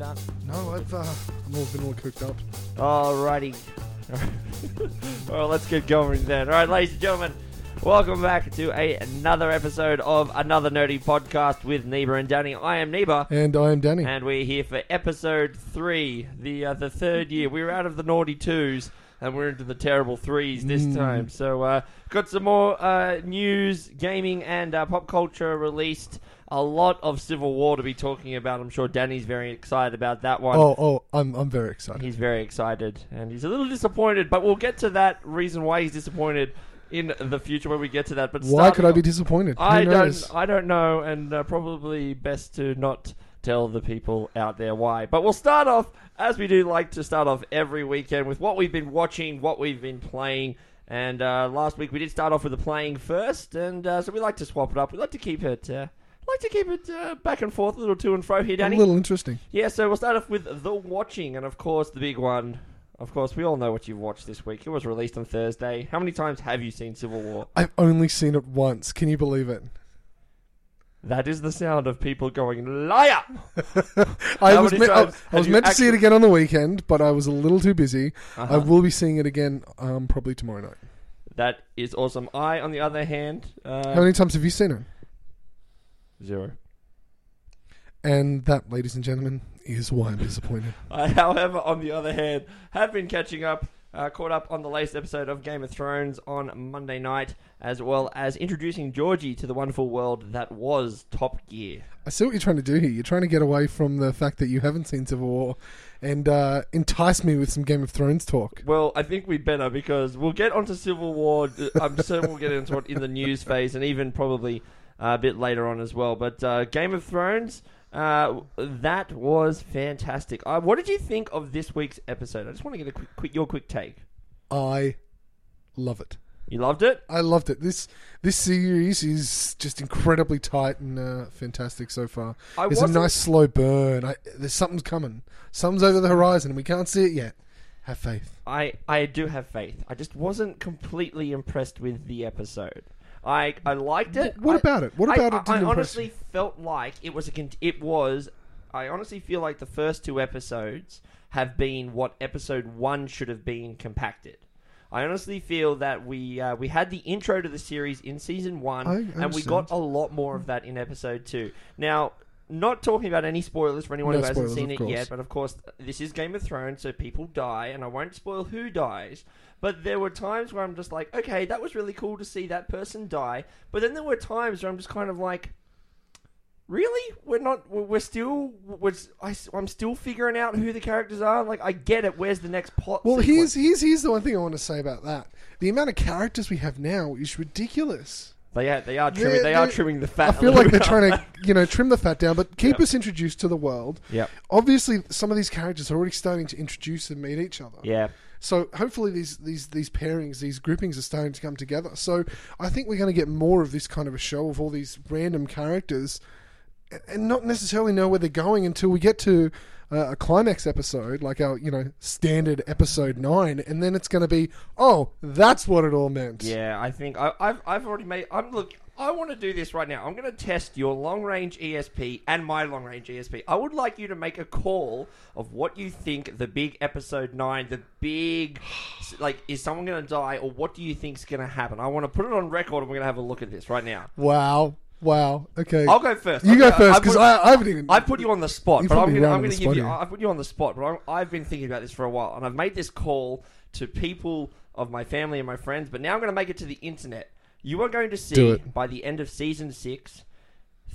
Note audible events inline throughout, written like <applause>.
No, I've uh, I'm all been all cooked up. Alrighty. <laughs> well, let's get going then. All right, ladies and gentlemen, welcome back to a, another episode of another nerdy podcast with Neeber and Danny. I am Neeber. And I am Danny. And we're here for episode three, the uh, the third year. We were out of the naughty twos, and we're into the terrible threes this Mm. time. So, uh, got some more uh, news, gaming, and uh, pop culture released. A lot of Civil War to be talking about. I'm sure Danny's very excited about that one. oh, oh, I'm I'm very excited. He's very excited, and he's a little disappointed. But we'll get to that reason why he's disappointed in the future when we get to that. But Why could I be disappointed? Who I knows? don't. I don't know, and uh, probably best to not tell the people out there why. But we'll start off as we do like to start off every weekend with what we've been watching, what we've been playing. And uh, last week we did start off with the playing first, and uh, so we like to swap it up. We like to keep it. Uh, like to keep it uh, back and forth, a little to and fro here, Danny. A little interesting. Yeah, so we'll start off with the watching, and of course the big one. Of course, we all know what you've watched this week. It was released on Thursday. How many times have you seen Civil War? I've only seen it once. Can you believe it? That is the sound of people going liar. <laughs> I was me- I, I was meant to see it again on the weekend, but I was a little too busy. I Uh-huh. will be seeing it again um, probably tomorrow night. That is awesome. I, on the other hand, uh, How many times have you seen it? Zero. And that, ladies and gentlemen, is why I'm disappointed. I, <laughs> however, on the other hand, have been catching up, uh, caught up on the latest episode of Game of Thrones on Monday night, as well as introducing Georgie to the wonderful world that was Top Gear. I see what you're trying to do here. You're trying to get away from the fact that you haven't seen Civil War and uh, entice me with some Game of Thrones talk. Well, I think we better because we'll get onto Civil War. <laughs> I'm certain we'll get into it in the news phase and even probably uh, a bit later on as well. But uh, Game of Thrones, uh, that was fantastic. Uh, what did you think of this week's episode? I just want to get a quick, quick your quick take. I love it. You loved it? I loved it. This this series is just incredibly tight and uh, fantastic so far. I There's a wasn't- nice slow burn. I, there's something's coming. Something's over the horizon, and we can't see it yet. Have faith. I, I do have faith. I just wasn't completely impressed with the episode. I I liked it. What I- about it? What about I, it didn't I honestly you? felt like it was a con- it was. I honestly feel like the first two episodes have been what episode one should have been compacted. I honestly feel that we uh, we had the intro to the series in season one, I and we got a lot more of that in episode two. Now, not talking about any spoilers for anyone No who hasn't spoilers, seen of it course. yet, but of course, this is Game of Thrones, so people die, and I won't spoil who dies. But there were times where I'm just like, okay, that was really cool to see that person die. But then there were times where I'm just kind of like, really? We're not. We're we're still. We're, I, am still figuring out who the characters are. Like, I get it. Where's the next plot? Well, sequence? here's here's here's the one thing I want to say about that. The amount of characters we have now is ridiculous. They are. They are trimming. They're- they are they're- trimming the fat. I feel like they're trying to, <laughs> you know, trim the fat down, but keep Yep. us introduced to the world. Yep. Obviously, some of these characters are already starting to introduce and meet each other. Yeah. So hopefully these these these pairings, these groupings are starting to come together. So I think we're going to get more of this kind of a show of all these random characters, and not necessarily know where they're going until we get to Uh, a climax episode, like our you know standard episode nine, and then it's going to be oh that's what it all meant. Yeah, I think I, I've I've already made. I'm look. I want to do this right now. I'm going to test your long range ESP and my long range ESP. I would like you to make a call of what you think the big episode nine, the big, like, is someone going to die or what do you think's going to happen? I want to put it on record and we're going to have a look at this right now. Wow. Wow. Okay. I'll go first. You I'm go first because put- I, I haven't even. I put you on the spot, but I'm going to give you. I put you on the spot, but I'm, I've been thinking about this for a while, and I've made this call to people of my family and my friends, but now I'm going to make it to the internet. You are going to see by the end of season six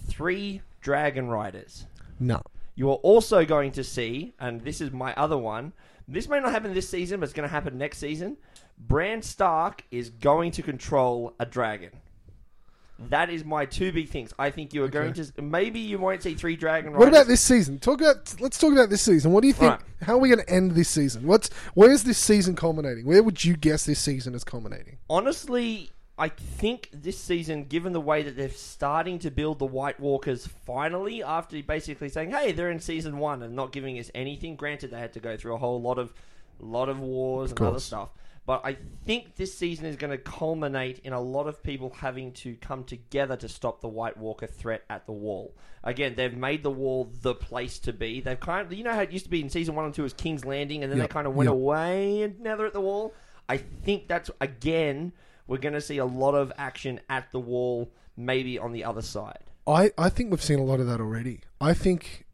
three Dragon Riders. no. You are also going to see, and this is my other one. This may not happen this season, but it's going to happen next season. Bran Stark is going to control a dragon. That is my two big things. I think you are going to maybe you won't see three dragon riders. What about this season? Talk about. Let's talk about this season. What do you think? Right. How are we going to end this season? What's where's this season culminating? Where would you guess this season is culminating? Honestly, I think this season, given the way that they're starting to build the White Walkers finally, after basically saying, "Hey, they're in season one," and not giving us anything. Granted, they had to go through a whole lot of, lot of wars and other stuff. But I think this season is going to culminate in a lot of people having to come together to stop the White Walker threat at the wall. Again, they've made the wall the place to be. They've kind of, you know how it used to be in season one and two as King's Landing, and then Yep, they kind of went yep. away, and now they're at the wall. I think that's again we're going to see a lot of action at the wall, maybe on the other side. I, I think we've seen a lot of that already. I think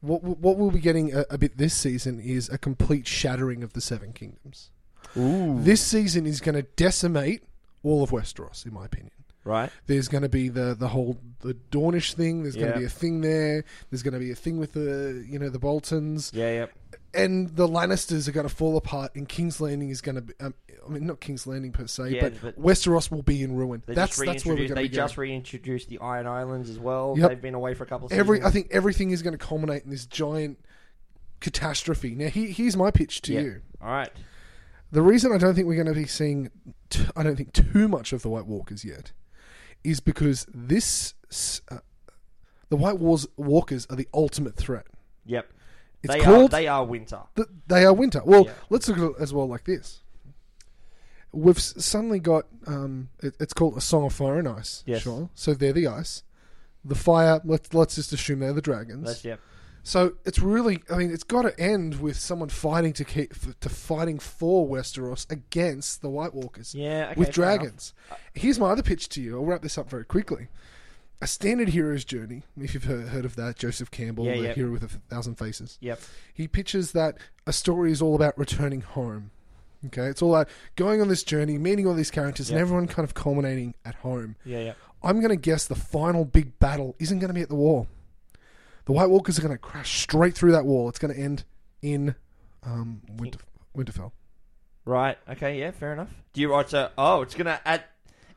what what we'll be getting a, a bit this season is a complete shattering of the Seven Kingdoms. Ooh, This season is going to decimate all of Westeros, in my opinion. right? There's going to be the the whole the Dornish thing. There's going Yeah. to be a thing there. There's going to be a thing with the you know the Boltons, Yeah, yeah. and the Lannisters are going to fall apart. And King's Landing is going to be. Um, I mean, not King's Landing per se, Yeah, but, but- Westeros will be in ruin. They That's just that's where we're reintroduced. going They to be. just reintroduced the Iron Islands as well. Yep. They've been away for a couple of Every seasons. I think everything is going to culminate in this giant catastrophe. Now, he, here's my pitch to Yeah. you. All right. The reason I don't think we're going to be seeing, t- I don't think too much of the White Walkers yet, is because this, uh, the White Wars Walkers are the ultimate threat. Yep. It's they called are they are winter. th- they are winter. Well, Yeah. let's look at it as well like this. We've suddenly got um, it, it's called a Song of Fire and Ice. Yes. Sure. So they're the ice. The fire. Let's let's just assume they're the dragons. That's yep. So it's really, I mean, it's got to end with someone fighting to keep to fighting for Westeros against the White Walkers Yeah. Okay, with dragons. Here's my other pitch to you. I'll wrap this up very quickly. A standard hero's journey, if you've heard, of that, Joseph Campbell, Yeah, the yeah. hero with a thousand faces. Yep. He pitches that a story is all about returning home. Okay, it's all about going on this journey, meeting all these characters, and everyone kind of culminating at home. Yeah. Yeah. I'm going to guess the final big battle isn't going to be at the wall. The White Walkers are going to crash straight through that wall. It's going to end in um, Winter, Winterfell. Right. Okay. Yeah. Fair enough. Do you right? So, oh, it's gonna at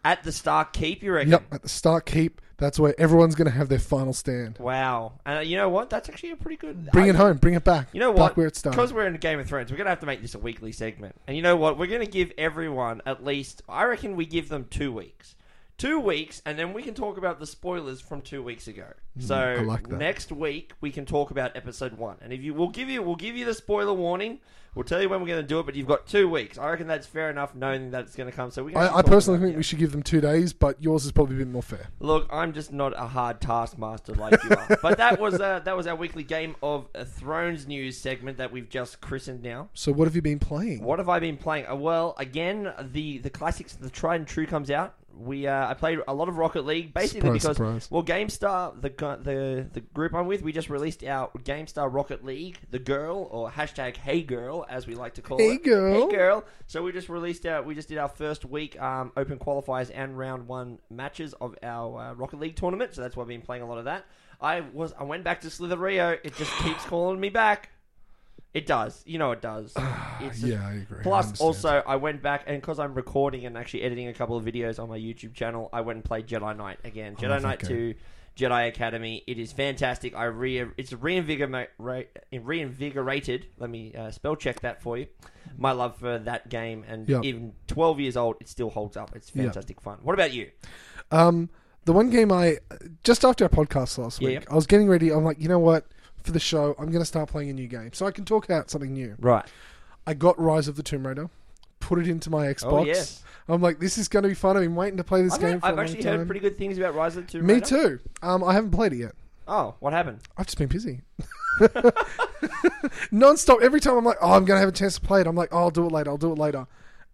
at the Stark Keep. You reckon? Yep, at the Stark Keep. That's where everyone's going to have their final stand. Wow. And you know what? That's actually a pretty good. Bring it home. Bring it back. You know Back what? where it started. Because we're in Game of Thrones, we're gonna have to make this a weekly segment. And you know what? We're gonna give everyone at least. I reckon we give them two weeks. Two weeks, and then we can talk about the spoilers from two weeks ago. So Mm, I like that. next week we can talk about episode one. And if you, we'll give you, we'll give you the spoiler warning. We'll tell you when we're going to do it, but you've got two weeks. I reckon that's fair enough, knowing that it's going to come. So we. Can I, actually I talk personally about think it. we should give them two days, but yours is probably a bit more fair. Look, I'm just not a hard taskmaster like you are. <laughs> but that was uh, that was our weekly Game of Thrones news segment that we've just christened now. So, what have you been playing? What have I been playing? Uh, well, again, the the classics, the tried and true comes out. We uh, I played a lot of Rocket League, basically Surprise, because surprise. well, Gamestah, the the the group I'm with, we just released our Gamestah Rocket League, the girl or hashtag Hey Girl as we like to call Hey it. girl. Hey girl. So we just released our we just did our first week um, open qualifiers and round one matches of our uh, Rocket League tournament. So that's why I've been playing a lot of that. I was I went back to Slither.io. It just keeps calling me back. It does. You know it does. <sighs> It's yeah, I agree. Plus, understand. also, I went back and because I'm recording and actually editing a couple of videos on my YouTube channel, I went and played Jedi Knight again. Oh, Jedi Knight Two, Jedi Academy. It is fantastic. I re it's reinvigorate reinvigorated. Let me uh, spell check that for you. My love for that game, and Yep. even 12 years old, it still holds up. It's Yep. fantastic fun. What about you? Um, the one game I just after our podcast last week, yep. I was getting ready. I'm like, you know what? For the show, I'm going to start playing a new game, so I can talk about something new. Right. I got Rise of the Tomb Raider, put it into my Xbox. Oh yes. I'm like, this is going to be fun. I've been waiting to play this I've, game for a I've long actually time. heard pretty good things about Rise of the Tomb Raider. Me too. Um, I haven't played it yet. Oh, what happened? I've just been busy. <laughs> Non-stop. Every time I'm like, oh, I'm going to have a chance to play it. I'm like, oh, I'll do it later. I'll do it later.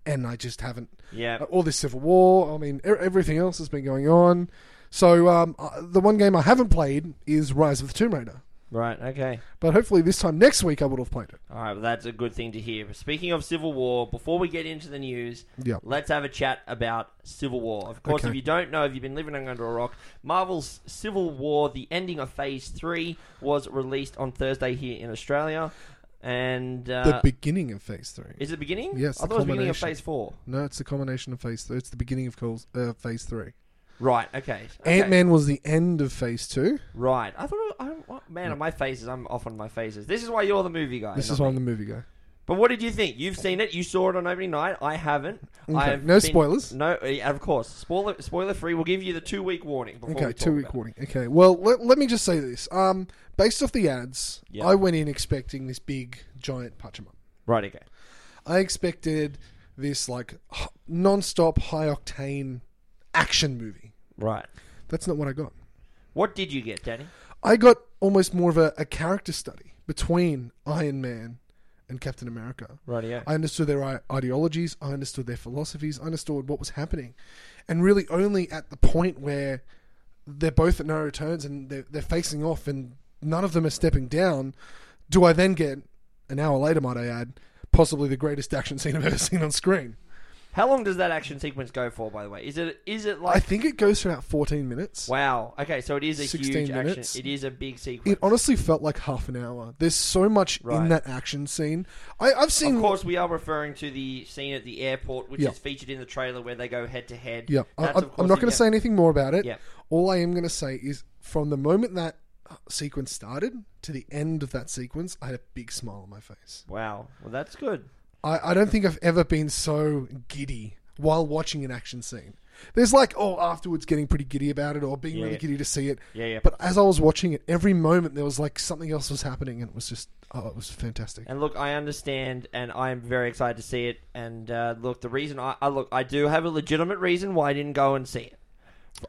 And I just haven't. Yeah. Uh, all this civil war. I mean, e- everything else has been going on. So um, uh, the one game I haven't played is Rise of the Tomb Raider. Right. Okay. But hopefully this time next week I would have played it. All right, well, that's a good thing to hear. Speaking of Civil War, before we get into the news, Yeah. let's have a chat about Civil War. Of course, Okay. if you don't know, if you've been living under a rock, Marvel's Civil War, the ending of Phase 3, was released on Thursday here in Australia. And uh, the beginning of Phase Three. is it the beginning? Yes, I the thought it was the beginning of culmination. Phase 4. No, it's the combination of Phase Three. It's the beginning of calls, uh, Phase Three. Right, okay. okay. Ant Man was the end of Phase Two. Right. I thought, I, oh, man, on my phases, I'm off on my phases. This is why you're the movie guy. This is why. I'm the movie guy. But what did you think? You've seen it. You saw it on opening night. I haven't. Okay, I've no been- spoilers. No, of course. Spoiler, spoiler free. We'll give you the two week warning. Before we Okay, talk two week about it. warning. Okay, well, let, let me just say this. Um, based off the ads, Yeah. I went in expecting this big, giant Pachamama. Right. Okay. I expected this like h- non-stop high octane action movie. Right. That's not what I got. What did you get, Danny? I got almost more of a, a character study between Iron Man and Captain America. Rightio. I understood their ideologies. I understood their philosophies. I understood what was happening, and really only at the point where they're both at no returns and they're, they're facing off, and none of them are stepping down, do I then get an hour later, might I add, possibly the greatest action scene I've ever seen on screen. How long does that action sequence go for, by the way? Is it is it like I think it goes for about 14 minutes. Wow. Okay, so it is a 16 huge minutes. action. It is a big sequence. It honestly felt like half an hour. There's so much Right. in that action scene. I, I've seen. Of course, we are referring to the scene at the airport, which Yeah. is featured in the trailer where they go head to head. Yeah, I, That's, I'm, course, not going to say anything more about it. Yeah. All I am going to say is from the moment that uh, sequence started to the end of that sequence, I had a big smile on my face. Wow. Well, that's good. I, I don't think I've ever been so giddy while watching an action scene. There's like, oh, afterwards getting pretty giddy about it or being Yeah. really giddy to see it. Yeah, yeah. But as I was watching it, every moment there was like something else was happening and it was just, oh, it was fantastic. And look, I understand, and I am very excited to see it. And uh, look, the reason I, I look, I do have a legitimate reason why I didn't go and see it.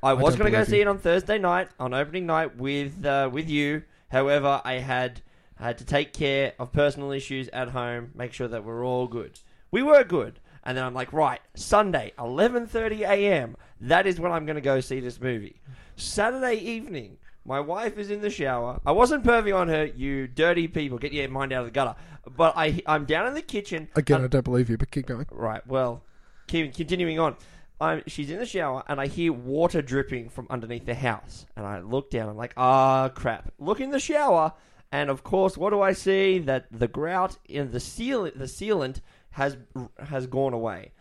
I was don't going to go believe see you. it on Thursday night, on opening night with uh, with you. However, I had I had to take care of personal issues at home, make sure that we're all good. We were good, and then I'm like, right, Sunday, 11:30 a.m. That is when I'm going to go see this movie. Saturday evening, my wife is in the shower. I wasn't perving on her. You dirty people, get your mind out of the gutter. But I, I'm down in the kitchen. Again, and- I don't believe you, but keep going. Right. Well, keep, continuing on. I'm, she's in the shower, and I hear water dripping from underneath the house. And I look down. I'm like, ah, crap. Look in the shower, and of course, what do I see? That the grout in the seal, the sealant has has gone away.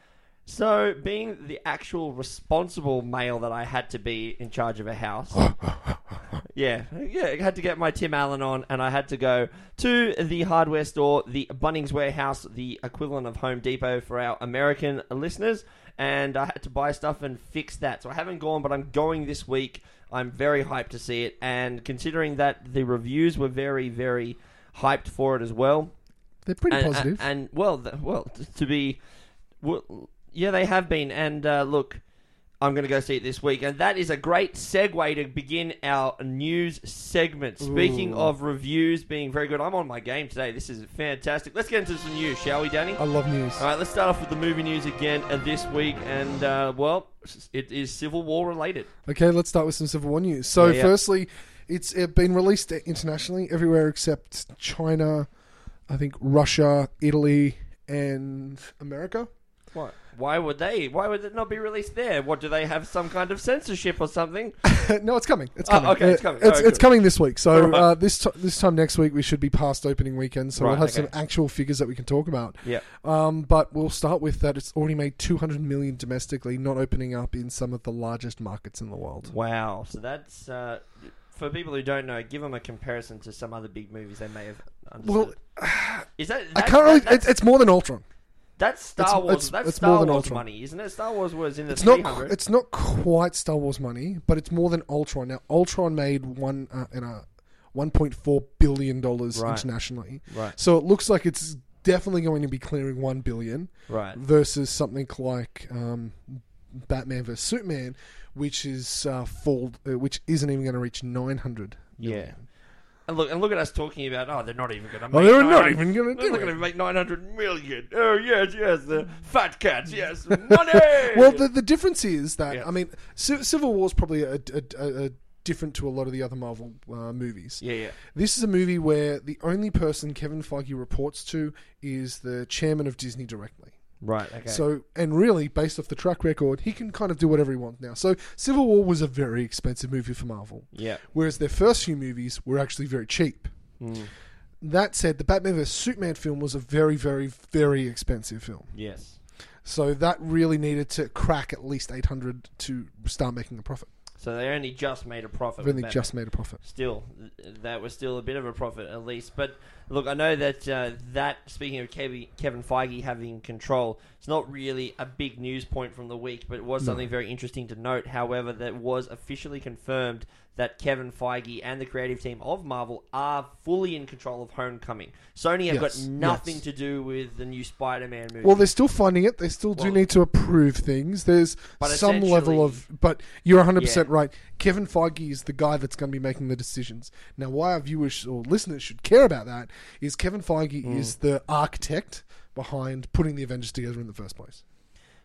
So, being the actual responsible male that I had to be in charge of a house, <laughs> yeah, yeah, I had to get my Tim Allen on, and I had to go to the hardware store, the Bunnings Warehouse, the equivalent of Home Depot for our American listeners, and I had to buy stuff and fix that. So I haven't gone, but I'm going this week. I'm very hyped to see it, and considering that the reviews were very, very hyped for it as well, They're pretty and, positive. And, and, well, well, to be, well, yeah, they have been. And uh, look, I'm going to go see it this week, and that is a great segue to begin our news segment. Speaking Ooh. of reviews being very good, I'm on my game today. This is fantastic. Let's get into some news, shall we, Danny? I love news. All right, let's start off with the movie news again uh, this week, and uh, well, it is Civil War related. Okay, let's start with some Civil War news. So, Yeah, yeah. firstly, it's been released internationally everywhere except China, I think Russia, Italy, and America. What? Why would they? Why would it not be released there? What do they have some kind of censorship or something? <laughs> no, it's coming. It's Oh, coming. okay, it's Uh, coming. It's, Alright, it's coming this week. So Alright. uh, this t- this time next week we should be past opening weekend. So Right, we'll have okay. some actual figures that we can talk about. Yeah. Um, but we'll start with that. It's already made 200 million domestically, not opening up in some of the largest markets in the world. Wow. So that's uh, for people who don't know. Give them a comparison to some other big movies they may have Well, understood. is that, I can't really. that- It's, it's more than Ultron. That's Star it's- Wars. it's- that's it's Star more than Wars Ultron. money, isn't it? Star Wars was in the It's three not. It's not quite Star Wars money, but it's more than Ultron. Now, Ultron made one uh, in a 1.4 billion dollars Right. internationally. Right. So it looks like it's definitely going to be clearing one billion Right. versus something like um, Batman vs Superman, which is uh, full, uh, which isn't even going to reach 900. Yeah. And look, and look at us talking about. Oh, they're not even going to. Oh, they're not even going to They're not going to make nine hundred million. Oh yes, yes, the fat cats. Yes, money. <laughs> Well, the the difference is that Yeah. I mean, Civil War is probably a, a, a, a different to a lot of the other Marvel uh, movies. yeah, yeah. This is a movie where the only person Kevin Feige reports to is the chairman of Disney directly. Right. Okay. So, and really, based off the track record, he can kind of do whatever he wants now. So, Civil War was a very expensive movie for Marvel, yeah. whereas their first few movies were actually very cheap. Mm. That said, the Batman vs Superman film was a very, very, very expensive film. Yes. So that really needed to crack at least 800 to start making a profit. So they only just made a profit. I've only just made a profit. still that was still a bit of a profit at least but look i know that uh, that speaking of kevin, kevin feige having control it's not really a big news point from the week but it was No. something very interesting to note however that was officially confirmed that Kevin Feige and the creative team of Marvel are fully in control of Homecoming. Sony have Yes, got nothing yes. to do with the new Spider-Man movie. Well, they're still funding it. They still do Well- need to approve things. There's some level of, but you're 100 percent right. Kevin Feige is the guy that's going to be making the decisions. Now, why our viewers or listeners should care about that is Kevin Feige Hmm. is the architect behind putting the Avengers together in the first place.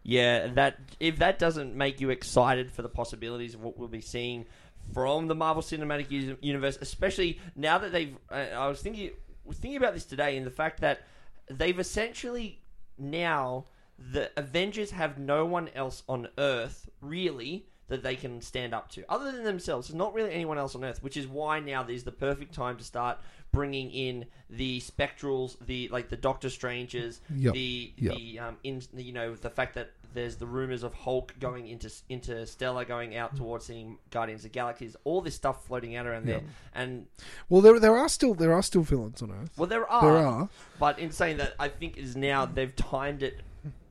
Yeah, that if that doesn't make you excited for the possibilities of what we'll be seeing from the Marvel Cinematic Universe, especially now that they've, uh, I was thinking, was thinking about this today, in the fact that they've essentially now the Avengers have no one else on Earth really that they can stand up to other than themselves. There's not really anyone else on Earth, which is why now is the perfect time to start bringing in the Spectrals, the like the Doctor Strangers, Yep. the Yep. the um, in you know the fact that there's the rumors of Hulk going into into Stella, going out towards seeing Guardians of the Galaxies, all this stuff floating out around there, and Well, there there are still there are still villains on Earth. well there are, There are. but in saying that, I think is now they've timed it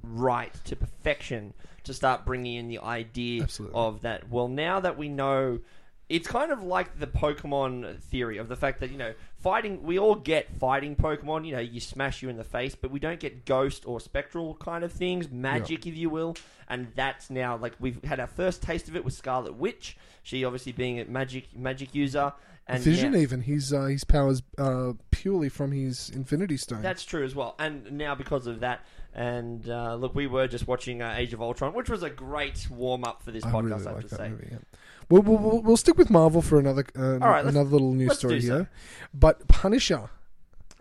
right to perfection to start bringing in the idea Absolutely. of that. Well, now that we know. It's kind of like the Pokemon theory of the fact that, you know, fighting, we all get fighting Pokemon, you know, you smash you in the face, but we don't get ghost or spectral kind of things, magic, if you will. And that's now, like, we've had our first taste of it with Scarlet Witch. She obviously being a magic magic user. And Vision, now- even his uh, his powers uh, purely from his Infinity Stone. That's true as well. And now because of that, and uh, look, we were just watching uh, Age of Ultron, which was a great warm up for this I podcast. really I have like to that say. movie. Yeah. We'll, we'll, we'll, stick with Marvel for another uh, right, another little news let's story do so. here. But Punisher,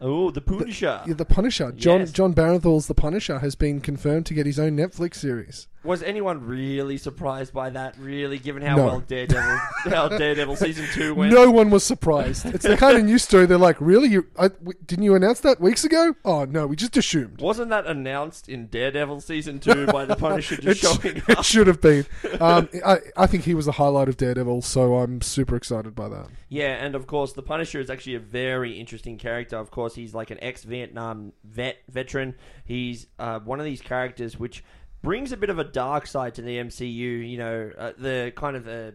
Oh, the Punisher. yeah, the Punisher, Jon Yes. Jon Bernthal's The Punisher has been confirmed to get his own Netflix series. Was anyone really surprised by that? Really, given how No. well Daredevil, how Daredevil season two <laughs> went. No one was surprised. It's the kind of news story. They're like, really? You I, w- didn't you announce that weeks ago? Oh no, we just assumed. Wasn't that announced in Daredevil season two by the Punisher <laughs> It, just sh- showing it up? should have been. Um, I, I think he was the highlight of Daredevil, so I'm super excited by that. Yeah, and of course, the Punisher is actually a very interesting character. Of course, he's like an ex-Vietnam vet veteran. He's uh, one of these characters which brings a bit of a dark side to the MCU. You know, uh, the kind of a,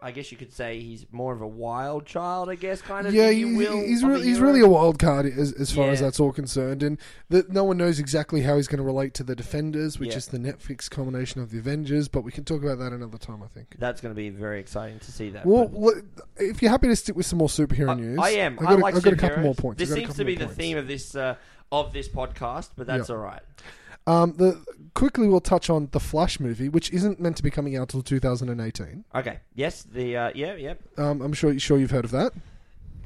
I guess you could say he's more of a wild child. I guess, kind of. yeah, you will, he's a really, he's really a wild card as, as far as that's all concerned, and that no one knows exactly how he's going to relate to the Defenders, which Yeah. is the Netflix combination of the Avengers. But we can talk about that another time, I think. That's going to be very exciting to see that. Well, look, if you're happy to stick with some more superhero I- news, I am. I I, got, a- like I got a couple more points. This I a seems to be the points. theme of this uh, of this podcast, but that's Yeah. all right. Um, the quickly we'll touch on the Flash movie, which isn't meant to be coming out till 2018. Okay. Yes. The uh, yeah. Yeah. Um, I'm sure you're sure you've heard of that.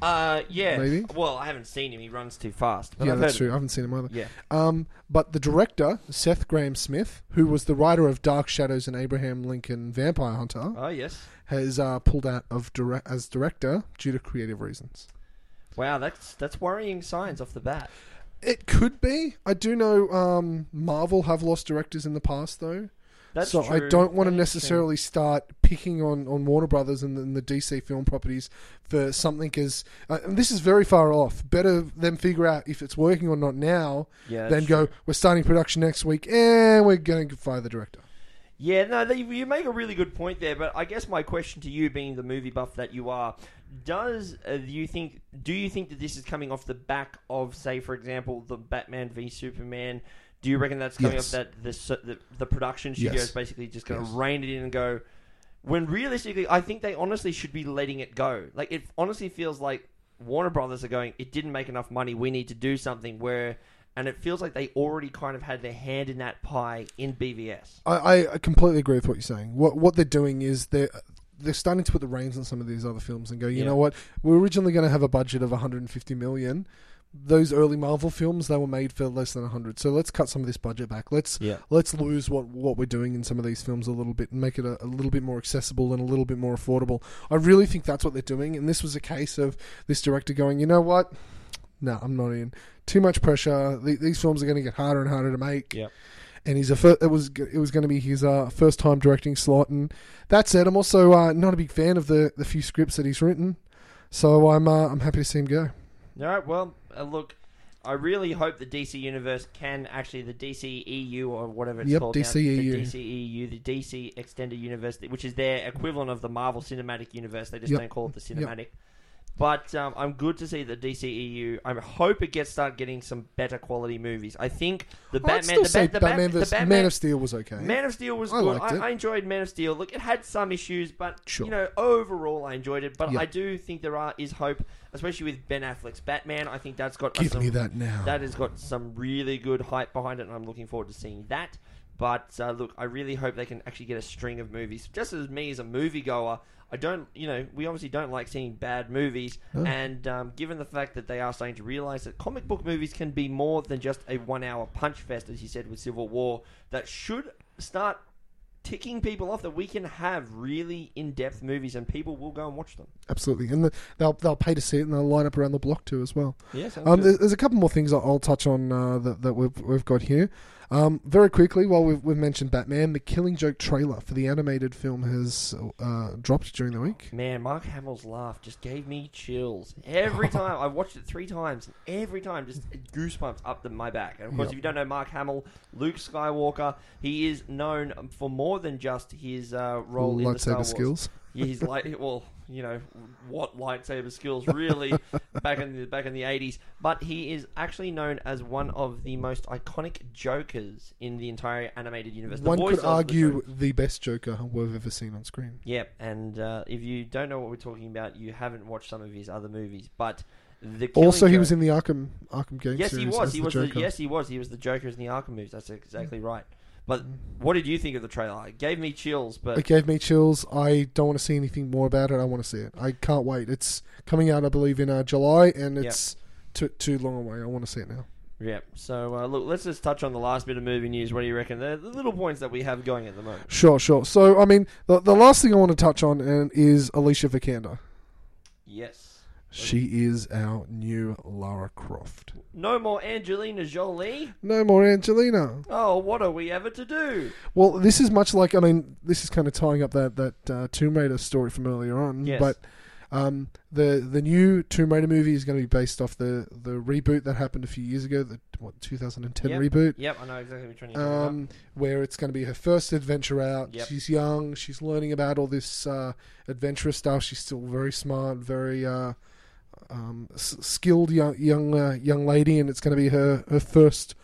Uh, yeah. Maybe. Well, I haven't seen him. He runs too fast. But yeah, I've that's heard true. I haven't seen him either. Yeah. Um, but the director Seth Grahame-Smith, who was the writer of Dark Shadows and Abraham Lincoln Vampire Hunter, Oh yes. has uh, pulled out of dire- as director due to creative reasons. Wow, that's that's worrying signs off the bat. It could be. I do know um, Marvel have lost directors in the past, though. That's so I don't want to true. necessarily start picking on, on Warner Brothers and the, and the DC film properties for something as uh, and this is very far off. Better them figure out if it's working or not now Yeah. than go. true. We're starting production next week, and we're going to fire the director. Yeah, no, they, you make a really good point there. But I guess my question to you, being the movie buff that you are, does uh, you think? Do you think that this is coming off the back of, say, for example, the Batman v Superman? Do you reckon that's coming Yes. off that the, the the production studio Yes. is basically just going to Yes. rein it in and go? When realistically, I think they honestly should be letting it go. Like it honestly feels like Warner Brothers are going. It didn't make enough money. We need to do something where. And it feels like they already kind of had their hand in that pie in BVS. I, I completely agree with what you're saying. What what they're doing is they're they're starting to put the reins on some of these other films and go. You Yeah. know what? We're originally going to have a budget of 150 million. Those early Marvel films they were made for less than 100. So let's cut some of this budget back. Let's Yeah. let's lose what what we're doing in some of these films a little bit and make it a, a little bit more accessible and a little bit more affordable. I really think that's what they're doing. And this was a case of this director going, you know what? No, I'm not in. Too much pressure. The- These films are going to get harder and harder to make Yep. and he's a fir- it was it was going to be his uh, first time directing slot. And that said, I'm also uh, not a big fan of the, the few scripts that he's written, so I'm uh, I'm happy to see him go. All right. Well, uh, look, I really hope the DC universe can actually the DC EU or whatever it's Yep, called DC now, EU. the DC EU, the DC Extended Universe, which is their equivalent of the Marvel Cinematic Universe. They just Yep. don't call it the Yep. But um, I'm good to see the DCEU. I hope it gets start getting some better quality movies. I think the I'd Batman, still the, say Bat- the, Batman Bat- the Batman, Man of Steel was okay. Man of Steel was I good. liked it. I, I enjoyed Man of Steel. Look, it had some issues, but Sure. you know, overall, I enjoyed it. But Yeah. I do think there are is hope, especially with Ben Affleck's Batman. I think that's got Give some, me that now. that has got some really good hype behind it, and I'm looking forward to seeing that. But uh, look, I really hope they can actually get a string of movies. Just as me as a moviegoer, I don't, you know, we obviously don't like seeing bad movies. No. And um, given the fact that they are starting to realize that comic book movies can be more than just a one-hour punch fest, as you said with Civil War, that should start ticking people off that we can have really in-depth movies and people will go and watch them. Absolutely, and the, they'll they'll pay to see it, and they'll line up around the block too as well. Yes, Um, there's, there's a couple more things I'll, I'll touch on uh, that, that we've we've got here. Um, very quickly, while we've, we've mentioned Batman, the Killing Joke trailer for the animated film has uh, dropped during the week. Man, Mark Hamill's laugh just gave me chills every <laughs> time. I watched it three times, and every time just goosebumps up the, my back. And of course, Yep. if you don't know Mark Hamill, Luke Skywalker, he is known for more than just his uh, role in the Star Wars. skills. Yeah, he's like, well, you know, what lightsaber skills really <laughs> back in the back in the eighties. But he is actually known as one of the most iconic Jokers in the entire animated universe. The One could of the argue the best Joker we've ever seen on screen. Yep, and uh, if you don't know what we're talking about, you haven't watched some of his other movies. But Also, he was in the Arkham Arkham game Yes, he was. as He was. The, yes, he was. He was the Joker in the Arkham movies. That's exactly right. But what did you think of the trailer? It gave me chills. But It gave me chills. I don't want to see anything more about it. I want to see it. I can't wait. It's coming out, I believe, in uh, July, and Yep. it's too too long away. I want to see it now. yeah. So uh, look, let's just touch on the last bit of movie news. What do you reckon? The, the little points that we have going at the moment. Sure, sure. So, I mean, the, the last thing I want to touch on and is Alicia Vikander. Yes. She is our new Lara Croft. No more Angelina Jolie. No more Angelina. Oh, what are we ever to do? Well, this is much like I mean, this is kind of tying up that that uh, Tomb Raider story from earlier on. Yes. But um, the the new Tomb Raider movie is going to be based off the the reboot that happened a few years ago, the what 2010 Yep. reboot. Yep, I know exactly one you're talking about. Um, where it's going to be her first adventure out. Yep. She's young. She's learning about all this uh, adventurous stuff. She's still very smart, very uh, um, s- skilled young young uh, young lady, and it's going to be her her first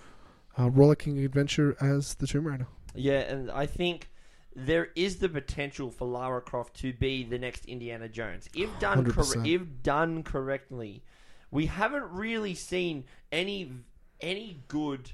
uh, rollicking adventure as the Tomb Raider. Yeah, and I think there is the potential for Lara Croft to be the next Indiana Jones if done cor- 100%. if done correctly. We haven't really seen any any good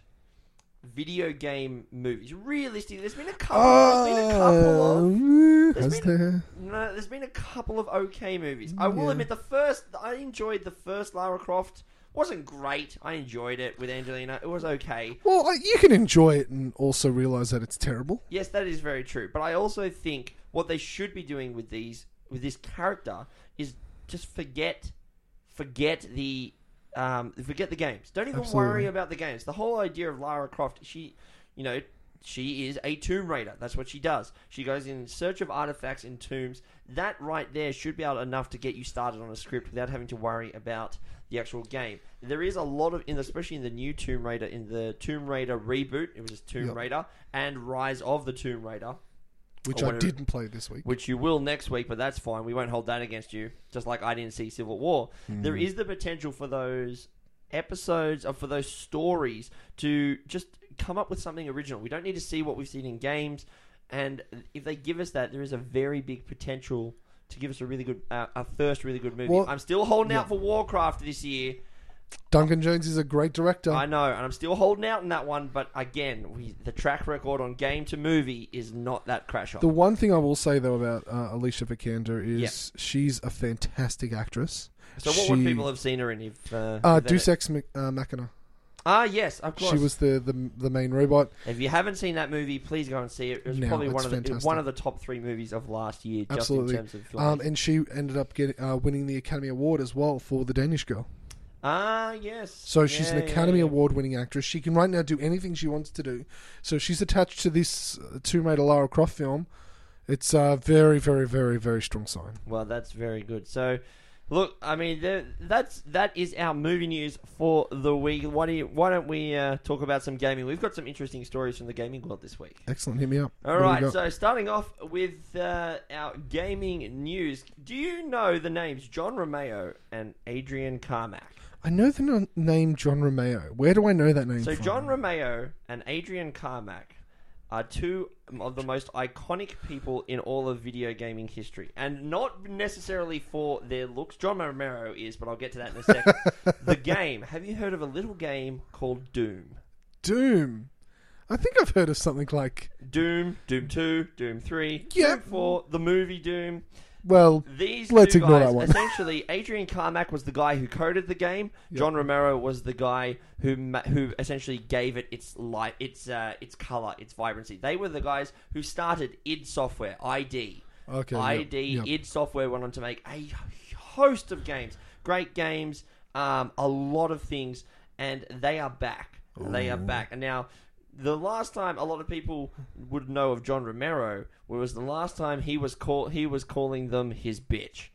video game movies. Realistically, there's been a couple. there's been a oh, couple of There's has been- there? no, there's been a couple of okay movies. I will Yeah. admit the first I enjoyed the first Lara Croft. wasn't great. I enjoyed it with Angelina. It was okay. Well, you can enjoy it and also realize that it's terrible. Yes, that is very true. But I also think what they should be doing with these with this character is just forget forget the um, forget the games. Don't even Absolutely. worry about the games. The whole idea of Lara Croft, she, you know, she is a tomb raider. That's what she does. She goes in search of artifacts in tombs. That right there should be able enough to get you started on a script without having to worry about the actual game. There is a lot of, in especially in the new Tomb Raider, in the Tomb Raider reboot, it was just Tomb Yep. Raider and Rise of the Tomb Raider Which I whatever. didn't play this week. which you will next week, but that's fine. We won't hold that against you. Just like I didn't see Civil War. There is the potential for those episodes or for those stories to just come up with something original. We don't need to see what we've seen in games, and if they give us that, there is a very big potential to give us a really good, uh, a first really good movie. Well, I'm still holding out for Warcraft this year. Duncan Jones is a great director. I know, and I'm still holding out in that one. But again, we, the track record on game to movie is not that crash. The one thing I will say though about uh, Alicia Vikander is she's a fantastic actress. so what would she- people have seen her in if? Uh, Uh, if they- Deus Ex uh, Machina. Ah, yes, of course. She was the, the the main robot. If you haven't seen that movie, please go and see it. It was No, probably it's one of the fantastic. one of the top three movies of last year, just Absolutely. in terms of. Um, and she ended up getting uh, winning the Academy Award as well for the Danish Girl. Ah, yes. So she's Yeah, an Academy yeah. Award winning actress. She can right now do anything she wants to do. So she's attached to this uh, Tomb Raider Lara Croft film. It's a very, very, very, very strong sign. Well, that's very good. So, Look, I mean, there- that's that is our movie news for the week. Why, do you, why don't we uh, talk about some gaming? We've got some interesting stories from the gaming world this week. Excellent. Hit me up. All What right, so starting off with uh, our gaming news. Do you know the names John Romero and Adrian Carmack? I know the n- name John Romero. Where do I know that name So from? John Romero and Adrian Carmack are two of the most iconic people in all of video gaming history, and not necessarily for their looks. John Romero is, but I'll get to that in a second. <laughs> the game. Have you heard of a little game called Doom? Doom. I think I've heard of something like. Doom, Doom Two, Doom Three, Yeah. Doom Four, the movie Doom. Well, These Let's ignore guys, that one. essentially, Adrian Carmack was the guy who coded the game. John Romero was the guy who ma- who essentially gave it its light, its uh, its color, its vibrancy. They were the guys who started id Software, ID, okay. ID, yep. id Software went on to make a host of games, great games, um, a lot of things, and they are back. They are back, and now. The last time a lot of people would know of John Romero was the last time he was call he was calling them his bitch.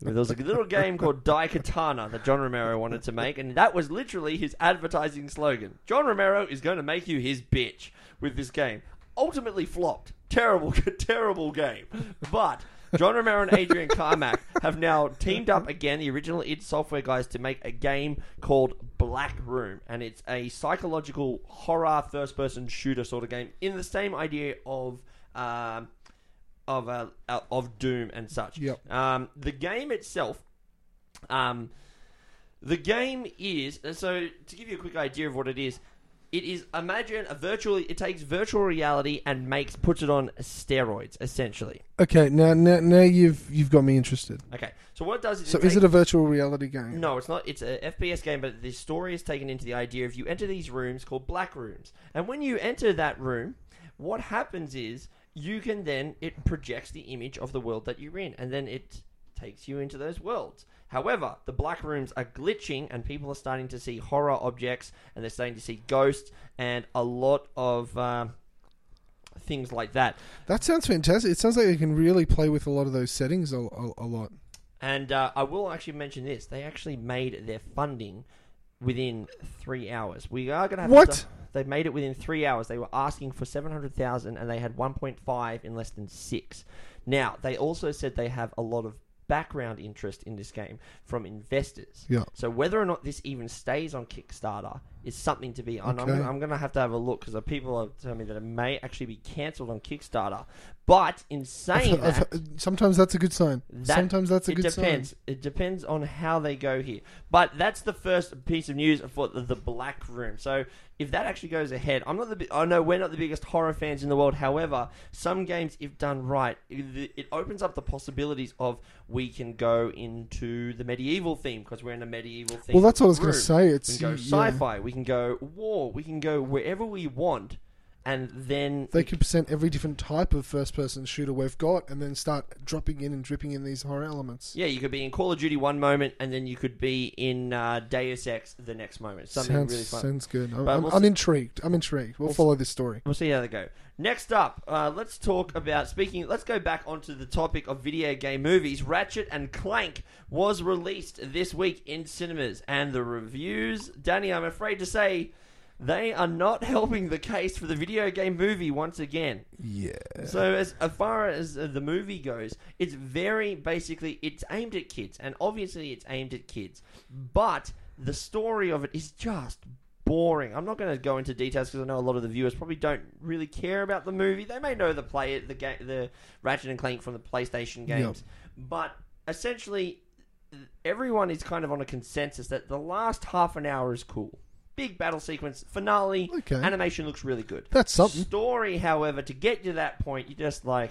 There was a little game called <laughs> Daikatana that John Romero wanted to make, and that was literally his advertising slogan. John Romero is going to make you his bitch with this game. Ultimately flopped. Terrible, <laughs> terrible game. But John Romero and Adrian Carmack have now teamed up again, the original id Software guys, to make a game called Black Room, and it's a psychological horror first-person shooter sort of game in the same idea of. Um, of uh, uh, of Doom and such. Yep. Um, the game itself, um, the game is so to give you a quick idea of what it is. It is imagine a virtual. It takes virtual reality and makes puts it on steroids essentially. Okay, now, now now you've you've got me interested. Okay, so what it does is So it is takes- it a virtual reality game? No, it's not. It's a FPS game, but the story is taken into the idea of you enter these rooms called black rooms, and when you enter that room, what happens is you can then it projects the image of the world that you're in, and then it takes you into those worlds. However, the black rooms are glitching, and people are starting to see horror objects, and they're starting to see ghosts, and a lot of um, things like that. That sounds fantastic. It sounds like you can really play with a lot of those settings a, a, a lot. And uh, I will actually mention this: they actually made their funding within three hours. We are going to have What? To, they made it within three hours. They were asking for seven hundred thousand, and they had one point five in less than six. Now they also said they have a lot of background interest in this game from investors. Yeah. So whether or not this even stays on Kickstarter is something to be. I'm, Okay. gonna- I'm going to have to have a look because people have told me that it may actually be cancelled on Kickstarter. But in saying I've- that, I've- sometimes that's a good sign. that- sometimes that's a good depends. sign. It depends on how they go here. But that's the first piece of news for the, the Black Room. So if that actually goes ahead, I'm not the. I know we're not the biggest horror fans in the world. However, some games, if done right, it, it opens up the possibilities of we can go into the medieval theme because we're in a medieval theme. Well, that's what I was going to say. We It's can go yeah. sci-fi. We can go war. We can go wherever we want, and then They could present every different type of first-person shooter we've got, and then start dropping in and dripping in these horror elements. Yeah, you could be in Call of Duty one moment, and then you could be in uh, Deus Ex the next moment. Something sounds really fun. sounds good. I'm, we'll I'm s- intrigued. I'm intrigued. We'll We'll follow this story. We'll see how they go. Next up, uh, let's talk about speaking. Let's go back onto the topic of video game movies. Ratchet and Clank was released this week in cinemas, and the reviews, Danny, I'm afraid to say, they are not <laughs> helping the case for the video game movie once again. Yeah. So as, as far as uh, the movie goes, it's very basically it's aimed at kids, and obviously it's aimed at kids. But the story of it is just boring. I'm not going to go into details because I know a lot of the viewers probably don't really care about the movie. They may know the play the ga- the Ratchet and Clank from the PlayStation games, but essentially everyone is kind of on a consensus that the last half an hour is cool. Big battle sequence, finale, Okay. animation looks really good. That's something. Story, however, to get to that point, you just like,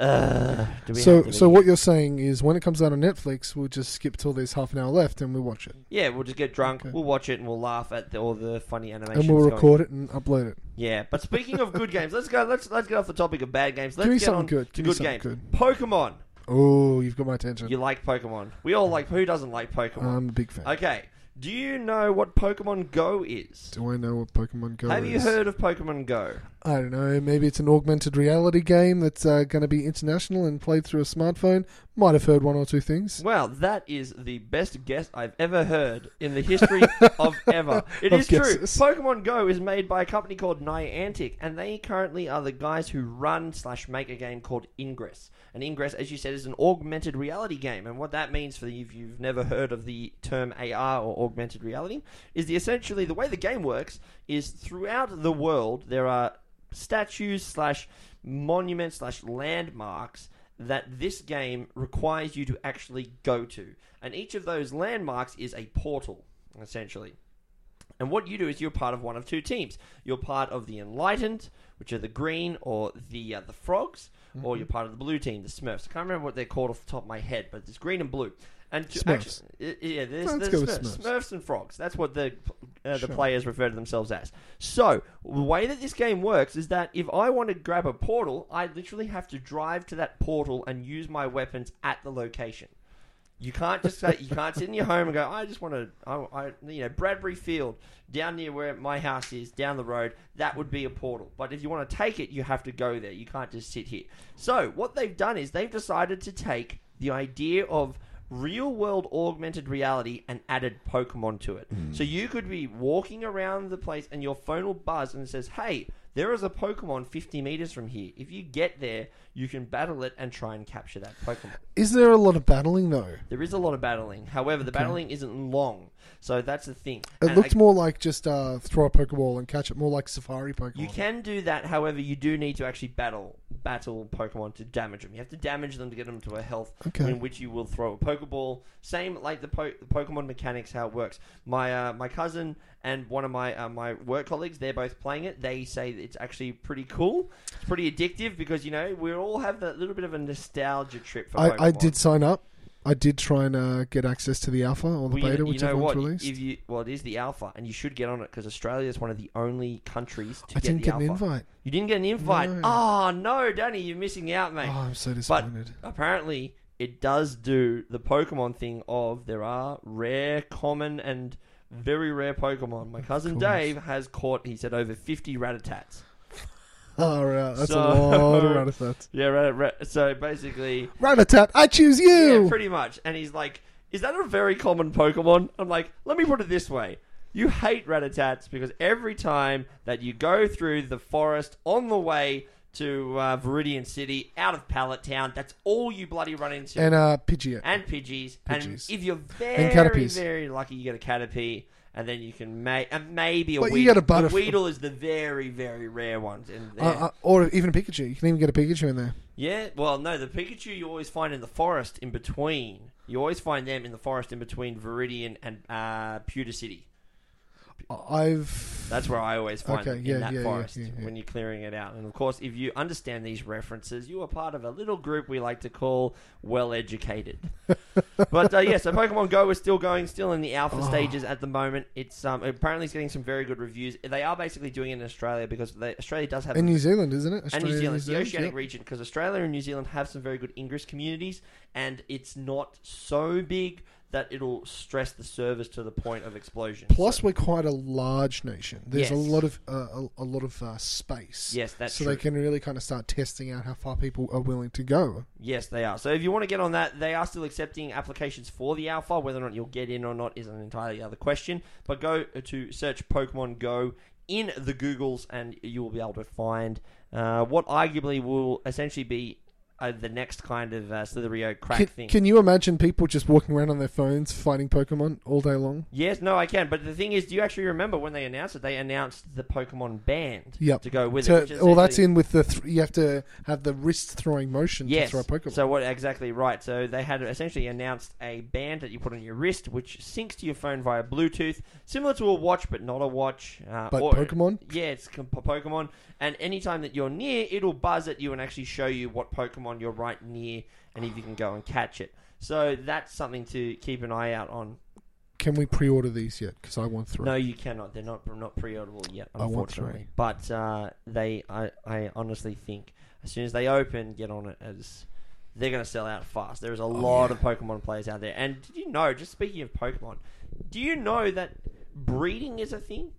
uh, do we So, so what you're saying is, when it comes out on Netflix, we'll just skip till there's half an hour left, and we'll watch it, Yeah, we'll just get drunk. Okay. We'll watch it and we'll laugh at the, all the funny animations. and we'll going- record it and upload it. Yeah, but speaking of good <laughs> games, let's go. Let's let's get off the topic of bad games. Let's Give me get something on good. Give good games. something Pokemon. Oh, you've got my attention. You like Pokemon? We all like. Who doesn't like Pokemon? I'm a big fan. Okay, Do you know what Pokemon Go is? Do I know what Pokemon Go Have is? you heard of Pokemon Go? I don't know. Maybe it's an augmented reality game that's uh, going to be international and played through a smartphone. Might have heard one or two things. Well, that is the best guess I've ever heard in the history <laughs> of ever. It Of is true. guesses. Pokemon Go is made by a company called Niantic, and they currently are the guys who run slash make a game called Ingress. And Ingress, as you said, is an augmented reality game. And what that means for you, if you've never heard of the term AR or augmented reality, is the essentially the way the game works is throughout the world there are statues slash monuments slash landmarks that this game requires you to actually go to. And each of those landmarks is a portal, essentially. And what you do is you're part of one of two teams. You're part of the Enlightened, which are the green or the uh, the frogs, or you're part of the blue team, the Smurfs. I can't remember what they're called off the top of my head, but it's green and blue. And Smurfs. Actually, yeah, there's, Let's there's go Smurfs. Smurfs. Smurfs and frogs. That's what the uh, the Sure. players refer to themselves as. So the way that this game works is that if I want to grab a portal, I literally have to drive to that portal and use my weapons at the location. You can't just say, you can't sit in your home and go. I just want to, I, I, you know, Bradbury Field down near where my house is, down the road. That would be a portal. But if you want to take it, you have to go there. You can't just sit here. So what they've done is they've decided to take the idea of real world augmented reality and added Pokemon to it. Hmm. So you could be walking around the place and your phone will buzz and it says, "Hey, there is a Pokemon 50 meters from here. If you get there, you can battle it and try and capture that Pokemon." Is there a lot of battling though? There is a lot of battling. However, the battling isn't long. So that's the thing. It And looked more like just uh, throw a Pokeball and catch it, more like Safari Pokemon. You can do that. However, you do need to actually battle battle Pokemon to damage them. You have to damage them to get them to a health Okay. in which you will throw a Pokeball. Same like the, po- the Pokemon mechanics, how it works. My uh, my cousin and one of my uh, my work colleagues, they're both playing it. They say that it's actually pretty cool. It's pretty addictive because you know we all have that little bit of a nostalgia trip for Pokemon. I, I did sign up. I did try and uh, get access to the alpha or the Well, you, beta, you whichever know what? released. If you well, it is the alpha, and you should get on it because Australia is one of the only countries to I get didn't the get alpha. an invite. You didn't get an invite. No. Oh no, Danny, you're missing out, mate. Oh, I'm so disappointed. But Apparently, it does do the Pokemon thing of there are rare, common, and very rare Pokemon. My cousin. Dave has caught. He said over fifty Rattatats. <laughs> Oh, right. That's So- a lot of <laughs> Rattata. Yeah, rat, rat, so basically, Rattata, I choose you! yeah, pretty much. And he's like, "Is that a very common Pokemon?" I'm like, "Let me put it this way." You hate Rattatats because every time that you go through the forest on the way to uh, Viridian City out of Pallet Town, that's all you bloody run into. and uh, Pidgeot. and Pidgeys. And if you're very, very lucky, you get a Caterpie, and then you can make and maybe a But you Weedle. get a Butterf- Weedle is the very, very rare ones. And Uh, uh, or even a Pikachu. You can even get a Pikachu in there. yeah, well, no, the Pikachu you always find in the forest in between. You always find them in the forest in between Viridian and uh, Pewter City. I've. That's where I always find Okay, them yeah, in that yeah, forest yeah, when you're clearing it out. And of course, if you understand these references, you are part of a little group we like to call well educated. <laughs> but uh, yeah, so Pokemon Go is still going, still in the alpha Oh. stages at the moment. It's um, apparently it's getting some very good reviews. They are basically doing it in Australia because they, Australia does have In New Zealand, isn't it? and Australia, New Zealand, the oceanic yep. region, because Australia and New Zealand have some very good Ingress communities, and it's not so big that it'll stress the service to the point of explosion. Plus, So- we're quite a large nation. There's a lot of uh, a, a lot of uh, space. yes, that's so true. they can really kind of start testing out how far people are willing to go. Yes, they are. So if you want to get on that, they are still accepting applications for the alpha. Whether or not you'll get in or not is an entirely other question. But go to search Pokemon Go in the Googles, and you will be able to find uh, what arguably will essentially be uh, the next kind of uh, Slither.io crack Can, thing. can you imagine people just walking around on their phones fighting Pokemon all day long? Yes, no, I can. But the thing is, do you actually remember when they announced it? They announced the Pokemon Band Yep. to go with it. well, that's in with the th- you have to have the wrist throwing motion Yes. to throw Pokemon. So what exactly right? So they had essentially announced a band that you put on your wrist, which syncs to your phone via Bluetooth, similar to a watch, but not a watch. Uh, but or- Pokemon, Yeah, it's com- Pokemon, and anytime that you're near, it'll buzz at you and actually show you what Pokemon you're right near, and if you can go and catch it. So that's something to keep an eye out on. can we pre-order these yet? Because I want three. No, you cannot. They're not not pre-orderable yet, I want unfortunately. three. But uh, they, I, I honestly think as soon as they open, get on it as they're going to sell out fast. There's a lot Oh, yeah. of Pokemon players out there, and did you know? Just speaking of Pokemon, do you know that breeding is a thing?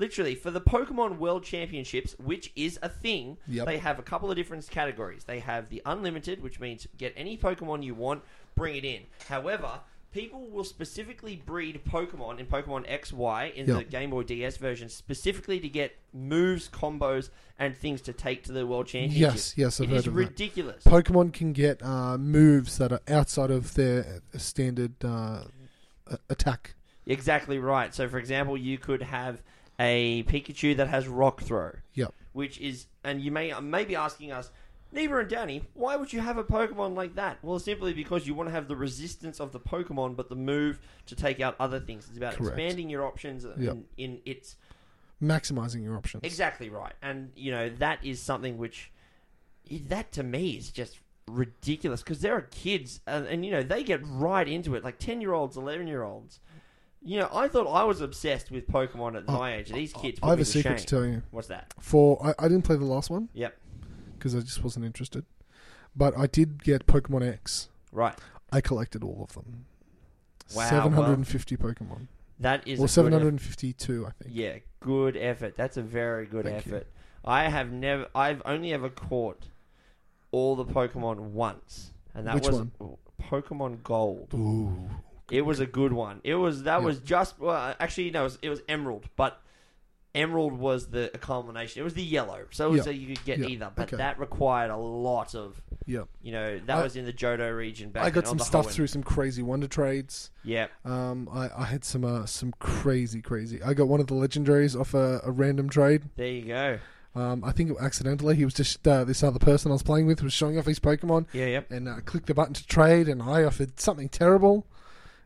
Literally, for the Pokemon World Championships, which is a thing, Yep. they have a couple of different categories. They have the unlimited, which means get any Pokemon you want, bring it in. However, people will specifically breed Pokemon in Pokemon X, Y in the Game Boy DS version, specifically to get moves, combos, and things to take to the World Championship. Yes, yes, I've It heard is of that. ridiculous. Pokemon can get uh, moves that are outside of their standard uh, attack. Exactly right. So, for example, you could have a Pikachu that has Rock Throw, Yep. which is, and you may may be asking us, Neeber and Danny, why would you have a Pokemon like that? Well, simply because you want to have the resistance of the Pokemon, but the move to take out other things. It's about Correct. expanding your options in, in its Maximizing your options. exactly right, and you know that is something which that to me is just ridiculous because there are kids and, and you know they get right into it like 10 year olds 11 year olds you know i thought i was obsessed with pokemon at my age these kids I put have me a to secret shame. to tell you. what's that For I, I didn't play the last one yep because I just wasn't interested, but I did get Pokemon X. right I collected all of them. Wow, 750 Pokemon. that is Or good 752, I think. Yeah, good effort. That's a very good Thank you. effort. I have never. I've only ever caught all the Pokemon once, and that Which was one? Pokemon Gold. Ooh. It was a good one. It was that Yeah. was just well, actually no, it was, it was Emerald, but Emerald was the culmination. It was the yellow, so it was Yeah. so you could get Yeah. either, but Okay. that required a lot of. yeah. You know, that I- was in the Johto region back. I got some stuff through some crazy Wonder Trades. Yeah, Um, I, I had some uh, some crazy, crazy. I got one of the legendaries off a, a random trade. there you go. Um, I think it accidentally. He was just uh, this other person I was playing with was showing off his Pokemon Yeah, yep. and uh, clicked the button to trade, and I offered something terrible.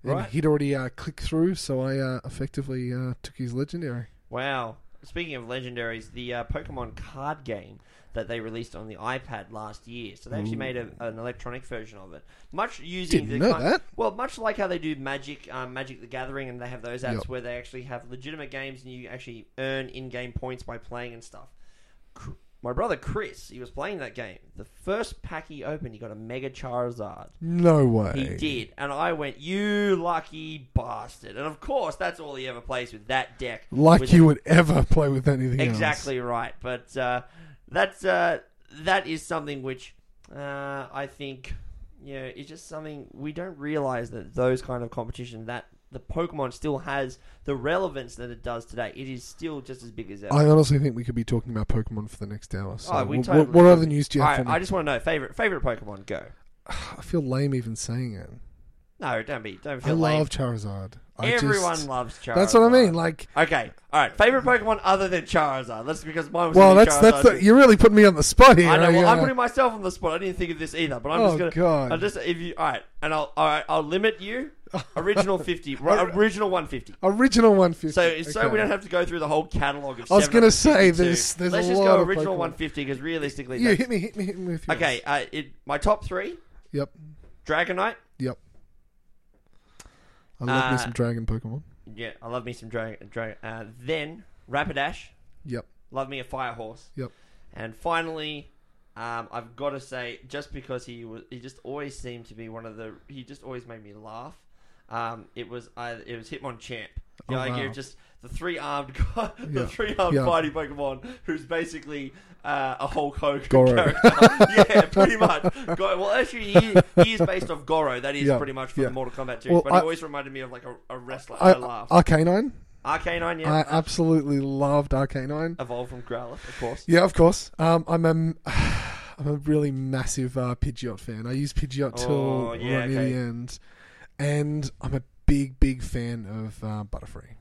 And Right. he'd already uh, clicked through, so I uh, effectively uh, took his legendary. Wow. Speaking of legendaries, the uh, Pokemon card game that they released on the iPad last year. So they actually Ooh. made a, an electronic version of it, much using Didn't the know that. Well, much like how they do Magic, um, Magic the Gathering, and they have those apps Yep. where they actually have legitimate games and you actually earn in-game points by playing and stuff. My brother Chris, he was playing that game. The first pack he opened, he got a Mega Charizard. No way. He did, and I went, "You lucky bastard!" And of course, that's all he ever plays with that deck. Like with you would ever play with anything else. Exactly right. But uh, that's uh, that is something which uh, I think you know is just something we don't realize that those kind of competition that the Pokemon still has the relevance that it does today. It is still just as big as ever. I honestly think we could be talking about Pokemon for the next hour. So Oh, we what, totally what other news do you have right? I just want to know favorite favorite Pokemon. Go. <sighs> I feel lame even saying it. No, don't be. Don't I feel lame. love Charizard. I Everyone just- loves Charizard. That's what I mean. Like, Okay, all right. Favorite Pokemon other than Charizard. That's because mine was. well, gonna be that's that's the, you're really putting me on the spot here. I know. are Well, you? I'm putting myself on the spot. I didn't think of this either, but I'm oh just gonna. god. I'll just if you all right, and I'll all right. I'll limit you. Original fifty. <laughs> ri- original one fifty. Original 150. So so we don't have to go through the whole catalog of. I was gonna say, 752. there's- there's Let's a just lot go of original Pokemon. one fifty because realistically. Yeah, that's- hit me, hit me, hit me with yours. Okay. Uh, it my top three: Yep. Dragonite. Yep. I love me Uh, some Dragon Pokemon. Yeah, I love me some Dragon. Dragon. Uh, then Rapidash. Yep. Love me a fire horse. Yep. And finally, um, I've got to say, just because he was, he just always seemed to be one of the, he just always made me laugh. Um, it was either, it was Hitmonchamp. Know, Oh, like wow. you're just the three armed <laughs> the Yeah. three armed Yeah. fighting Pokemon, who's basically uh, a Hulk Hogan Goro. character. <laughs> yeah, pretty much. Go- well, actually, he, he is based off Goro. That is Yeah. pretty much from the Mortal Kombat series. Well, but he I- always reminded me of like a, a wrestler. I, I, laugh. Arcanine. Arcanine, yeah. I absolutely loved Arcanine. Evolved from Growlithe, of course. Yeah, of course. Um, I'm a, <sighs> I'm a really massive uh, Pidgeot fan. I use Pidgeot till Oh, yeah, right near the end, and I'm a big, big fan of uh, Butterfree.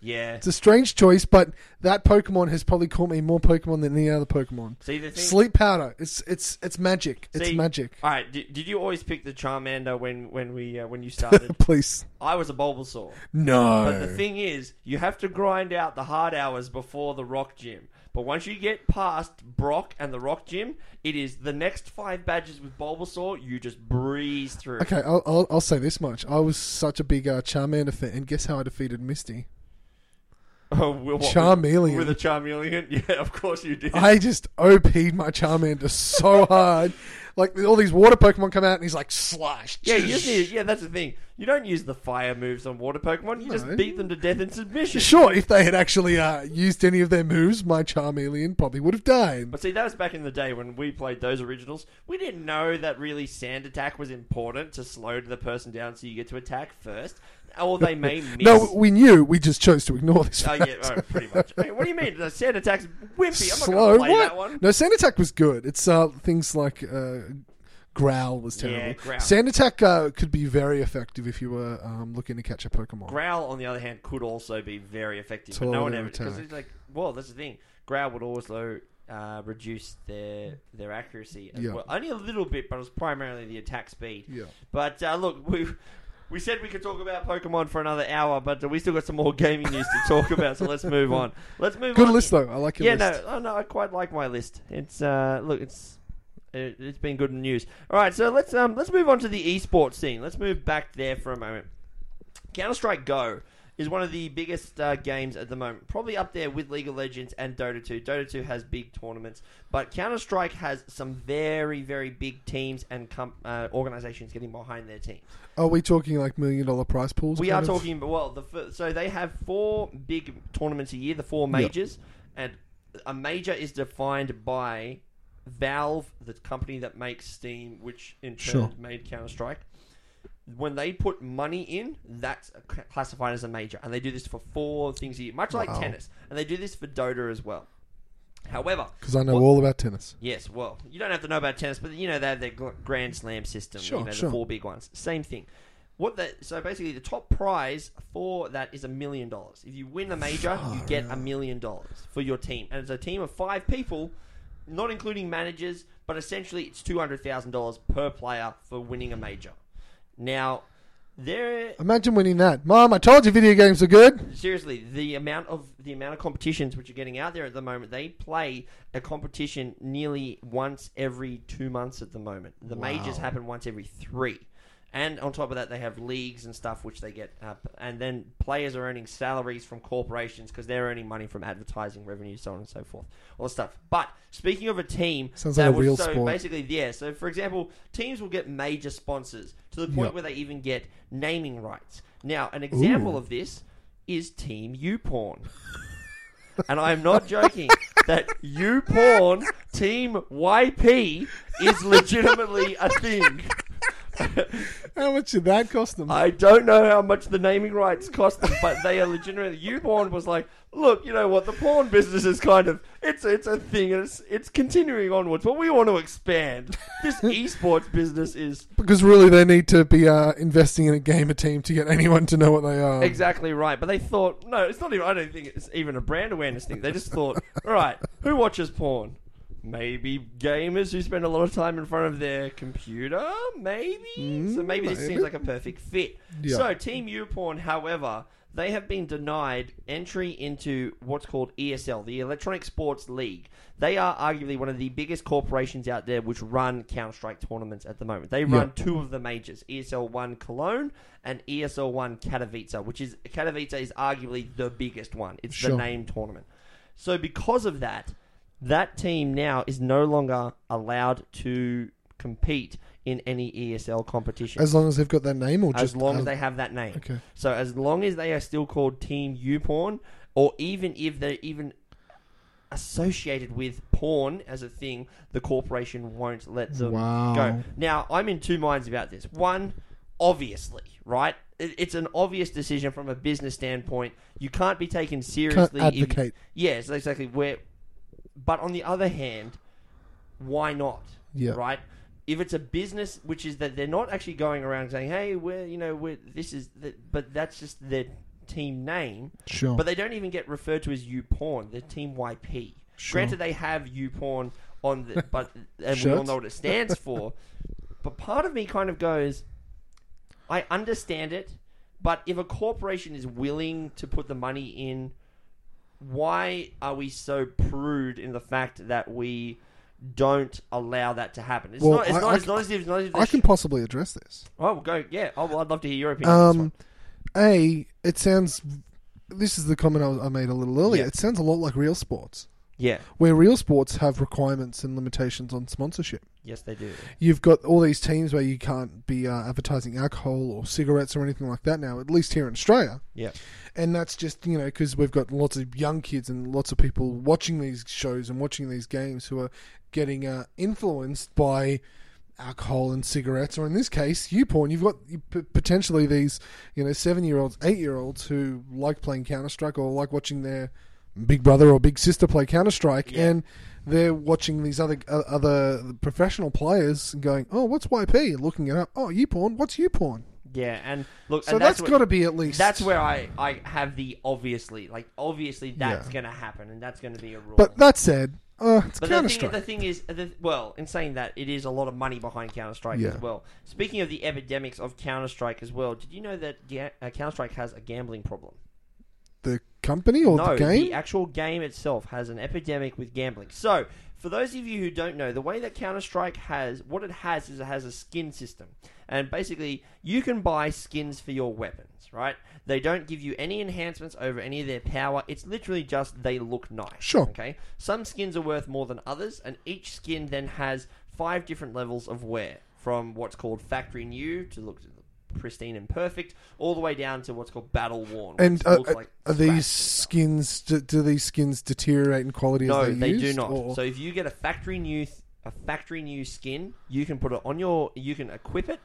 Yeah. It's a strange choice, but that Pokemon has probably caught me more Pokemon than any other Pokemon. See the thing. Sleep powder. It's it's it's magic. It's See- magic. All right. Did, did you always pick the Charmander when when we uh, when you <laughs> started? Please. I was a Bulbasaur. No. But the thing is, you have to grind out the hard hours before the Rock Gym. But once you get past Brock and the Rock Gym, it is the next five badges with Bulbasaur. You just breeze through. Okay, I'll, I'll, I'll say this much. I was such a big uh, Charmander fan, and guess how I defeated Misty? <laughs> Oh, what, Charmeleon. with a Charmeleon. <laughs> Yeah, of course you did. I just OP'd my Charmander so <laughs> hard. Like all these water Pokemon come out, and he's like slash. Yeah, you just need. Yeah, that's the thing. You don't use the fire moves on water Pokemon. You just No. beat them to death in submission. Sure, if they had actually uh, used any of their moves, my Charmeleon probably would have died. But see, that was back in the day when we played those originals. We didn't know that really sand attack was important to slow the person down so you get to attack first. Or they may miss. No, we knew. We just chose to ignore this. Oh, fact. yeah, oh, pretty much. Hey, what do you mean? The sand attack's wimpy. I'm not Slow. going to play What? that one. No, Sand Attack was good. It's uh, things like uh, Growl was terrible. Yeah, Growl. Sand Attack uh, could be very effective if you were um, looking to catch a Pokemon. Growl, on the other hand, could also be very effective. But no one ever because attack. it's like, well, that's the thing. Growl would also uh, reduce their their accuracy as Yeah. well, only a little bit, but it was primarily the attack speed. yeah. But uh, look, we we said we could talk about Pokemon for another hour, but we still got some more gaming news to talk about. So let's move on. Let's move on. Good on. list though. I like your Yeah, list. no, oh, no, I quite like my list. It's uh, look, it's it, it's been good news. All right, so let's um let's move on to the esports scene. Let's move back there for a moment. Counter Strike Go is one of the biggest uh, games at the moment, probably up there with League of Legends and Dota 2. Dota 2 has big tournaments, but Counter Strike has some very very big teams and com- uh, organizations getting behind their teams. Are we talking like million dollar prize pools? We are of? talking, well, the fir- so they have four big tournaments a year, the four majors, and a major is defined by Valve, the company that makes Steam, which in turn Sure. made Counter Strike. When they put money in, that's classified as a major, and they do this for four things a year, much like Wow. tennis, and they do this for Dota as well. However, Because I know What- all about tennis. Yes, well, you don't have to know about tennis, but you know they have their gl- Grand Slam system. Sure, you know sure. the four big ones. Same thing. What that? So basically, the top prize for that is a million dollars. If you win the major, you get a million dollars for your team, and it's a team of five people, not including managers. But essentially, it's two hundred thousand dollars per player for winning a major. Now, there Imagine winning that. Mom, I told you video games are good. seriously the amount of the amount of competitions which are getting out there at the moment they play a competition nearly once every two months at the moment the majors happen once every three and on top of that they have leagues and stuff which they get up and then players are earning salaries from corporations because they're earning money from advertising revenue so on and so forth all the stuff but speaking of a team Sounds that like a was- real so sport. basically yeah so for example teams will get major sponsors to the point Yep. where they even get naming rights now an example Ooh. of this is Team YouPorn. <laughs> and I'm not joking that YouPorn Team YP is legitimately a thing. <laughs> How much did that cost them? I don't know how much the naming rights cost them, but they are legitimately. YouPorn was like, look, you know what? The porn business is kind of it's it's a thing, and it's it's continuing onwards, but we want to expand. This <laughs> esports business is because really, they need to be uh, investing in a gamer team to get anyone to know what they are. Exactly right. But they thought, no, it's not even, I don't think it's even a brand awareness thing. They just thought, all <laughs> right, who watches porn? Maybe gamers who spend a lot of time in front of their computer? Maybe? so Mm, maybe this maybe. seems like a perfect fit. Yeah. So, Team YouPorn, however, they have been denied entry into what's called ESL, the Electronic Sports League. They are arguably one of the biggest corporations out there which run Counter Strike tournaments at the moment. They run two of the majors, ESL One Cologne and ESL One Katowice, which is Katowice is arguably the biggest one. It's the Sure. name tournament. So because of that, that team now is no longer allowed to compete in any ESL competition As long as they've got that name, or as just long as they have that name. Okay. So as long as they are still called Team YouPorn, or even if they're even associated with porn as a thing, the corporation won't let them Wow. go. Now, I'm in two minds about this. One, obviously, right? It's an obvious decision from a business standpoint. You can't be taken Can't seriously. if- advocate. Yes, exactly. Where, but on the other hand, why not? Yeah. Right. If it's a business, which is that they're not actually going around saying, "Hey, we're you know we're this is," the, but that's just their team name. Sure. But they don't even get referred to as YouPorn. They're Team YP. Sure. Granted, they have YouPorn on the, <laughs> but and we all know what it stands for. <laughs> but part of me kind of goes, I understand it, but if a corporation is willing to put the money in, why are we so prude in the fact that we don't allow that to happen? It's Well, not. It's I- not. I it's not as if. It's not as if I can sh- possibly address this. oh, go. Yeah. Oh, well, I'd love to hear your opinion. on this one. Um, a, it sounds. This is the comment I, I made a little earlier. Yeah. It sounds a lot like real sports, Yeah. where real sports have requirements and limitations on sponsorship. Yes, they do. You've got all these teams where you can't be uh, advertising alcohol or cigarettes or anything like that now, at least here in Australia. Yeah. And that's just, you know, because we've got lots of young kids and lots of people watching these shows and watching these games who are getting uh, influenced by alcohol and cigarettes, or in this case, you porn. You've got potentially these, you know, seven year olds, eight year olds who like playing Counter Strike or like watching their big brother or big sister play Counter Strike, Yeah. and they're watching these other uh, other professional players and going, "Oh, what's YP?" Looking it up. Oh, you porn. What's you porn? Yeah, and look, So and that's what- got to be at least. That's where I, I have the obviously like obviously that's Yeah. going to happen and that's going to be a rule. But that said, uh, it's But Counter Strike. the thing is, the, well, in saying that, it is a lot of money behind Counter Strike Yeah. as well. Speaking of the epidemics of Counter Strike as well, did you know that uh, Counter Strike has a gambling problem? The company or no, the game? actual game itself has an epidemic with gambling. So, for those of you who don't know, the way that Counter Strike has, what it has is it has a skin system. And basically, you can buy skins for your weapons, right? They don't give you any enhancements over any of their power. It's literally just they look nice. Sure. Okay? Some skins are worth more than others, and each skin then has five different levels of wear. From what's called factory new to look pristine and perfect, all the way down to what's called battle worn. and uh, uh, like are these skins? Do, do these skins deteriorate in quality No, they, they do not. or- So if you get a factory new th- a factory new skin, you can put it on your you can equip it,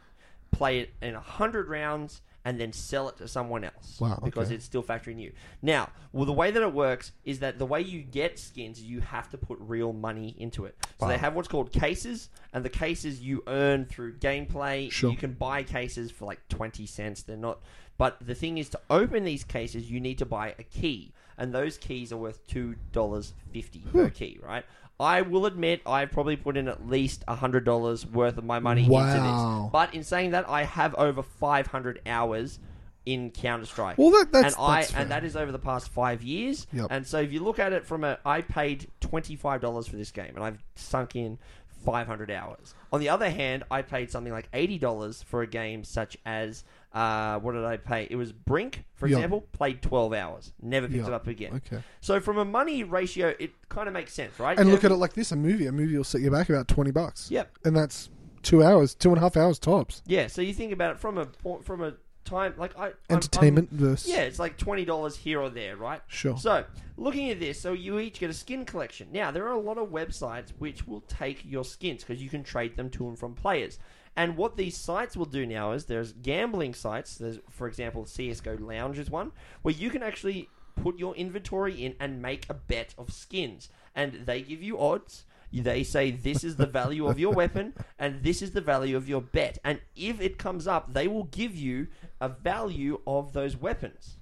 play it in a hundred rounds, and then sell it to someone else. Wow, Because it's still factory new. Now, well, the way that it works is that the way you get skins, you have to put real money into it. So they have what's called cases, and the cases you earn through gameplay. Sure. You can buy cases for like twenty cents. They're not. But the thing is, to open these cases, you need to buy a key, and those keys are worth two dollars fifty per key. Right. I will admit I've probably put in at least hundred dollars worth of my money into Wow. this. But in saying that, I have over five hundred hours in Counter Strike. Well, that- that's- and I that's fair. and that is over the past five years. Yep. And so if you look at it from a, I paid twenty five dollars for this game, and I've sunk in five hundred hours. On the other hand, I paid something like eighty dollars for a game such as uh, what did I pay? It was Brink, for example. Played twelve hours, never picked it up again. Okay. So from a money ratio, it kind of makes sense, right? And look at it like this: a movie. A movie will set you back about twenty bucks. Yep. And that's two hours, two and a half hours tops. Yeah. So you think about it from a po- from a time like I I'm- Entertainment I'm- versus yeah, it's like twenty dollars here or there, right? Sure. So, looking at this, so you each get a skin collection. Now, there are a lot of websites which will take your skins because you can trade them to and from players. And what these sites will do now is there's gambling sites. There's, for example, CS:GO Lounge is one where you can actually put your inventory in and make a bet of skins, and they give you odds. They say this is the value of your weapon <laughs> and this is the value of your bet. And if it comes up, they will give you a value of those weapons.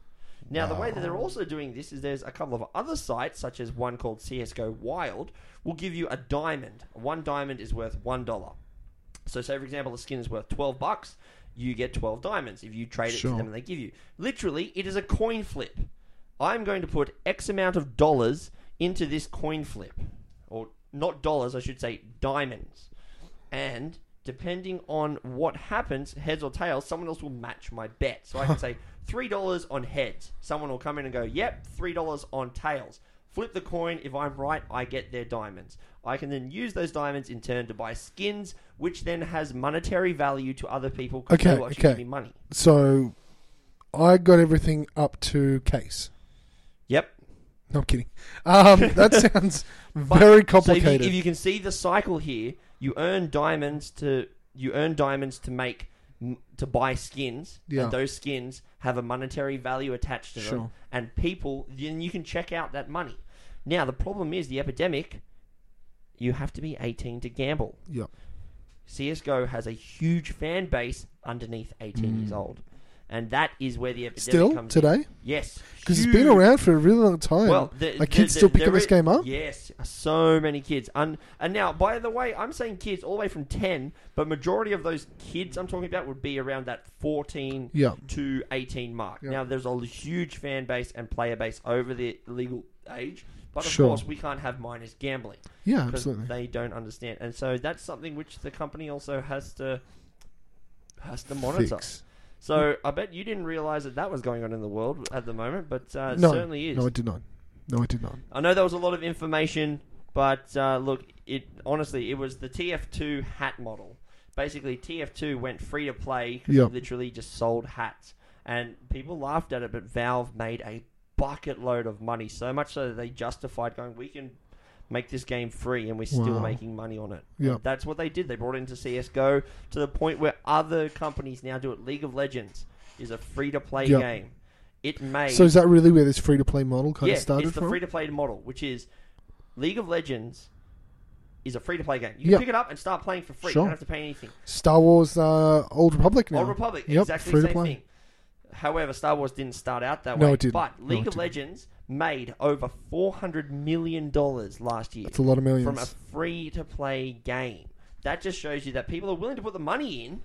Now, the way that they're also doing this is there's a couple of other sites, such as one called CSGO Wild, will give you a diamond. One diamond is worth one dollar. So, say for example, the skin is worth twelve bucks, you get twelve diamonds if you trade it Sure. to them and they give you. Literally, it is a coin flip. I'm going to put X amount of dollars into this coin flip, or not dollars, I should say diamonds, and depending on what happens, heads or tails, someone else will match my bet. So I can <laughs> say three dollars on heads. Someone will come in and go, "Yep, three dollars on tails." Flip the coin. If I'm right, I get their diamonds. I can then use those diamonds in turn to buy skins, which then has monetary value to other people because Okay, they will actually okay. give me money. So, I got everything up to case. Yep. No I'm kidding. Um, <laughs> that sounds But- very So if you, complicated. if you can see the cycle here, you earn diamonds to you earn diamonds to make to buy skins, Yeah. and those skins have a monetary value attached to them, Sure. and people then you can check out that money. Now the problem is the epidemic. You have to be 18 to gamble. Yeah. CS:GO has a huge fan base underneath 18 years mm. old, and that is where the epidemic. Still comes in. today, Yes, because it's been around for a really long time. Well, the, Are the- kids the- still picking this game up? Yes, so many kids. And and now, by the way, I'm saying kids all the way from ten, but majority of those kids I'm talking about would be around that 14 Yeah. to 18 mark. Yeah. Now, there's a huge fan base and player base over the legal age, but of Sure. course, we can't have minors gambling Yeah, absolutely. they don't understand, and so that's something which the company also has to has to monitor. Fix. So I bet you didn't realize that that was going on in the world at the moment, but uh, it No, certainly is. no, I did not. No, I did not. I know there was a lot of information But uh, look, it honestly, it was the TF2 hat model. Basically, TF2 went free to play because Yep. it literally just sold hats, and people laughed at it. But Valve made a bucket load of money, so much so that they justified going, "We can make this game free, and we're still Wow. making money on it." Yep. And that's what they did. They brought it into CS:GO to the point where other companies now do it. League of Legends is a free to play Yep. game. It made So is that really where this free to play model kind yeah, of started it's the free to play model, which is League of Legends is a free to play game. You can Yep. pick it up and start playing for free. Sure. You don't have to pay anything. Star Wars uh, Old Republic now. Old Republic, Yep, exactly free the same play. thing. However, Star Wars didn't start out that No, way. it didn't. But No, League it of didn't. Legends made over four hundred million dollars last year That's a lot of millions. from a free to play game. That just shows you that people are willing to put the money in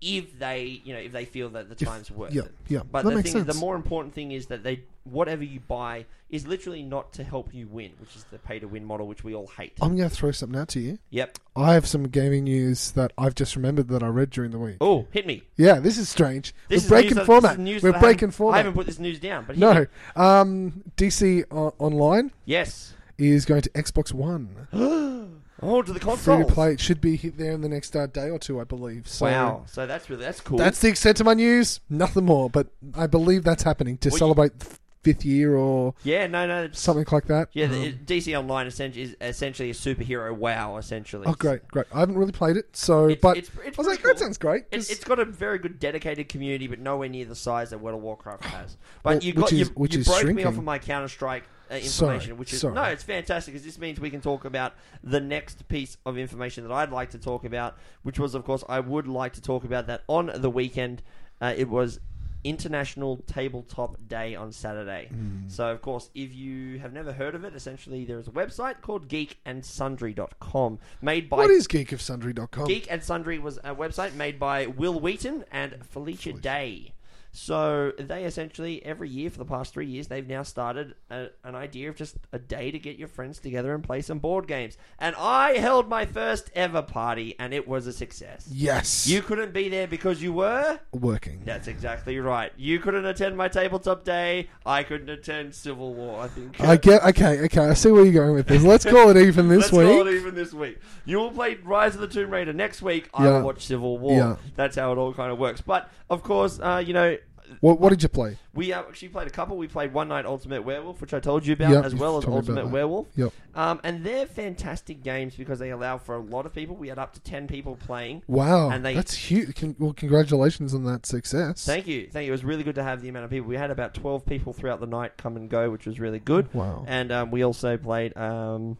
if they, you know, if they feel that the time's worth yeah, it. yeah. But That the thing, sense. the more important thing is that they, whatever you buy, is literally not to help you win, which is the pay to win model, which we all hate. I'm going to throw something out to you. Yep. I have some gaming news that I've just remembered that I read during the week. Oh, hit me. Yeah, this is strange. This We're is breaking news that- format. Is news We're that I breaking format. I haven't put this news down, but no, um, DC o- Online Yes. is going to Xbox One. <gasps> Oh, to the console. Free to play. It should be hit there in the next uh, day or two, I believe. So wow. So that's really that's cool. That's the extent of my news. Nothing more, but I believe that's happening to Well, you- celebrate the fifth year or yeah. No. No. it's- something like that. Yeah. Um, The, DC Online essentially is essentially a superhero WoW. Essentially. oh, great, great. I haven't really played it, so It's, but it's, it's I was like, pretty that cool. sounds great. It's, 'cause- it's got a very good dedicated community, but nowhere near the size that World of Warcraft <sighs> has. But Well, you which got is- you, which you is broke me shrinking. off of my Counter Strike uh, Sorry, information, which is sorry. no, it's fantastic because this means we can talk about the next piece of information that I'd like to talk about, which was, of course, I would like to talk about that on the weekend. Uh, it was International Tabletop Day on Saturday. Hmm. So, of course, if you have never heard of it, essentially there is a website called geekandsundry.com made by what is geekofsundry.com? Geek and Sundry was a website made by Wil Wheaton and Felicia Day. So they essentially every year for the past three years they've now started a, an idea of just a day to get your friends together and play some board games. And I held my first ever party and it was a success. Yes, You couldn't be there because you were. working. That's exactly right. You couldn't attend my tabletop day. I couldn't attend Civil War. I think. I get okay, okay. I see where you're going with this. Let's call it even this Let's call it week. even this week. You will play Rise of the Tomb Raider next week. I Yeah. will watch Civil War. Yeah. That's how it all kind of works. But of course, uh, you know, What, what did you play? we uh, actually played a couple. We played One Night Ultimate Werewolf, which I told you about, Yep, as you've well as told me about Ultimate that. Werewolf. Yep. Um, and they're fantastic games because they allow for a lot of people. We had up to ten people playing. Wow, And they- that's huge. Con- well, congratulations on that success. Thank you, thank you. It was really good to have the amount of people. We had about twelve people throughout the night come and go, which was really good. Wow. And um, we also played. Um,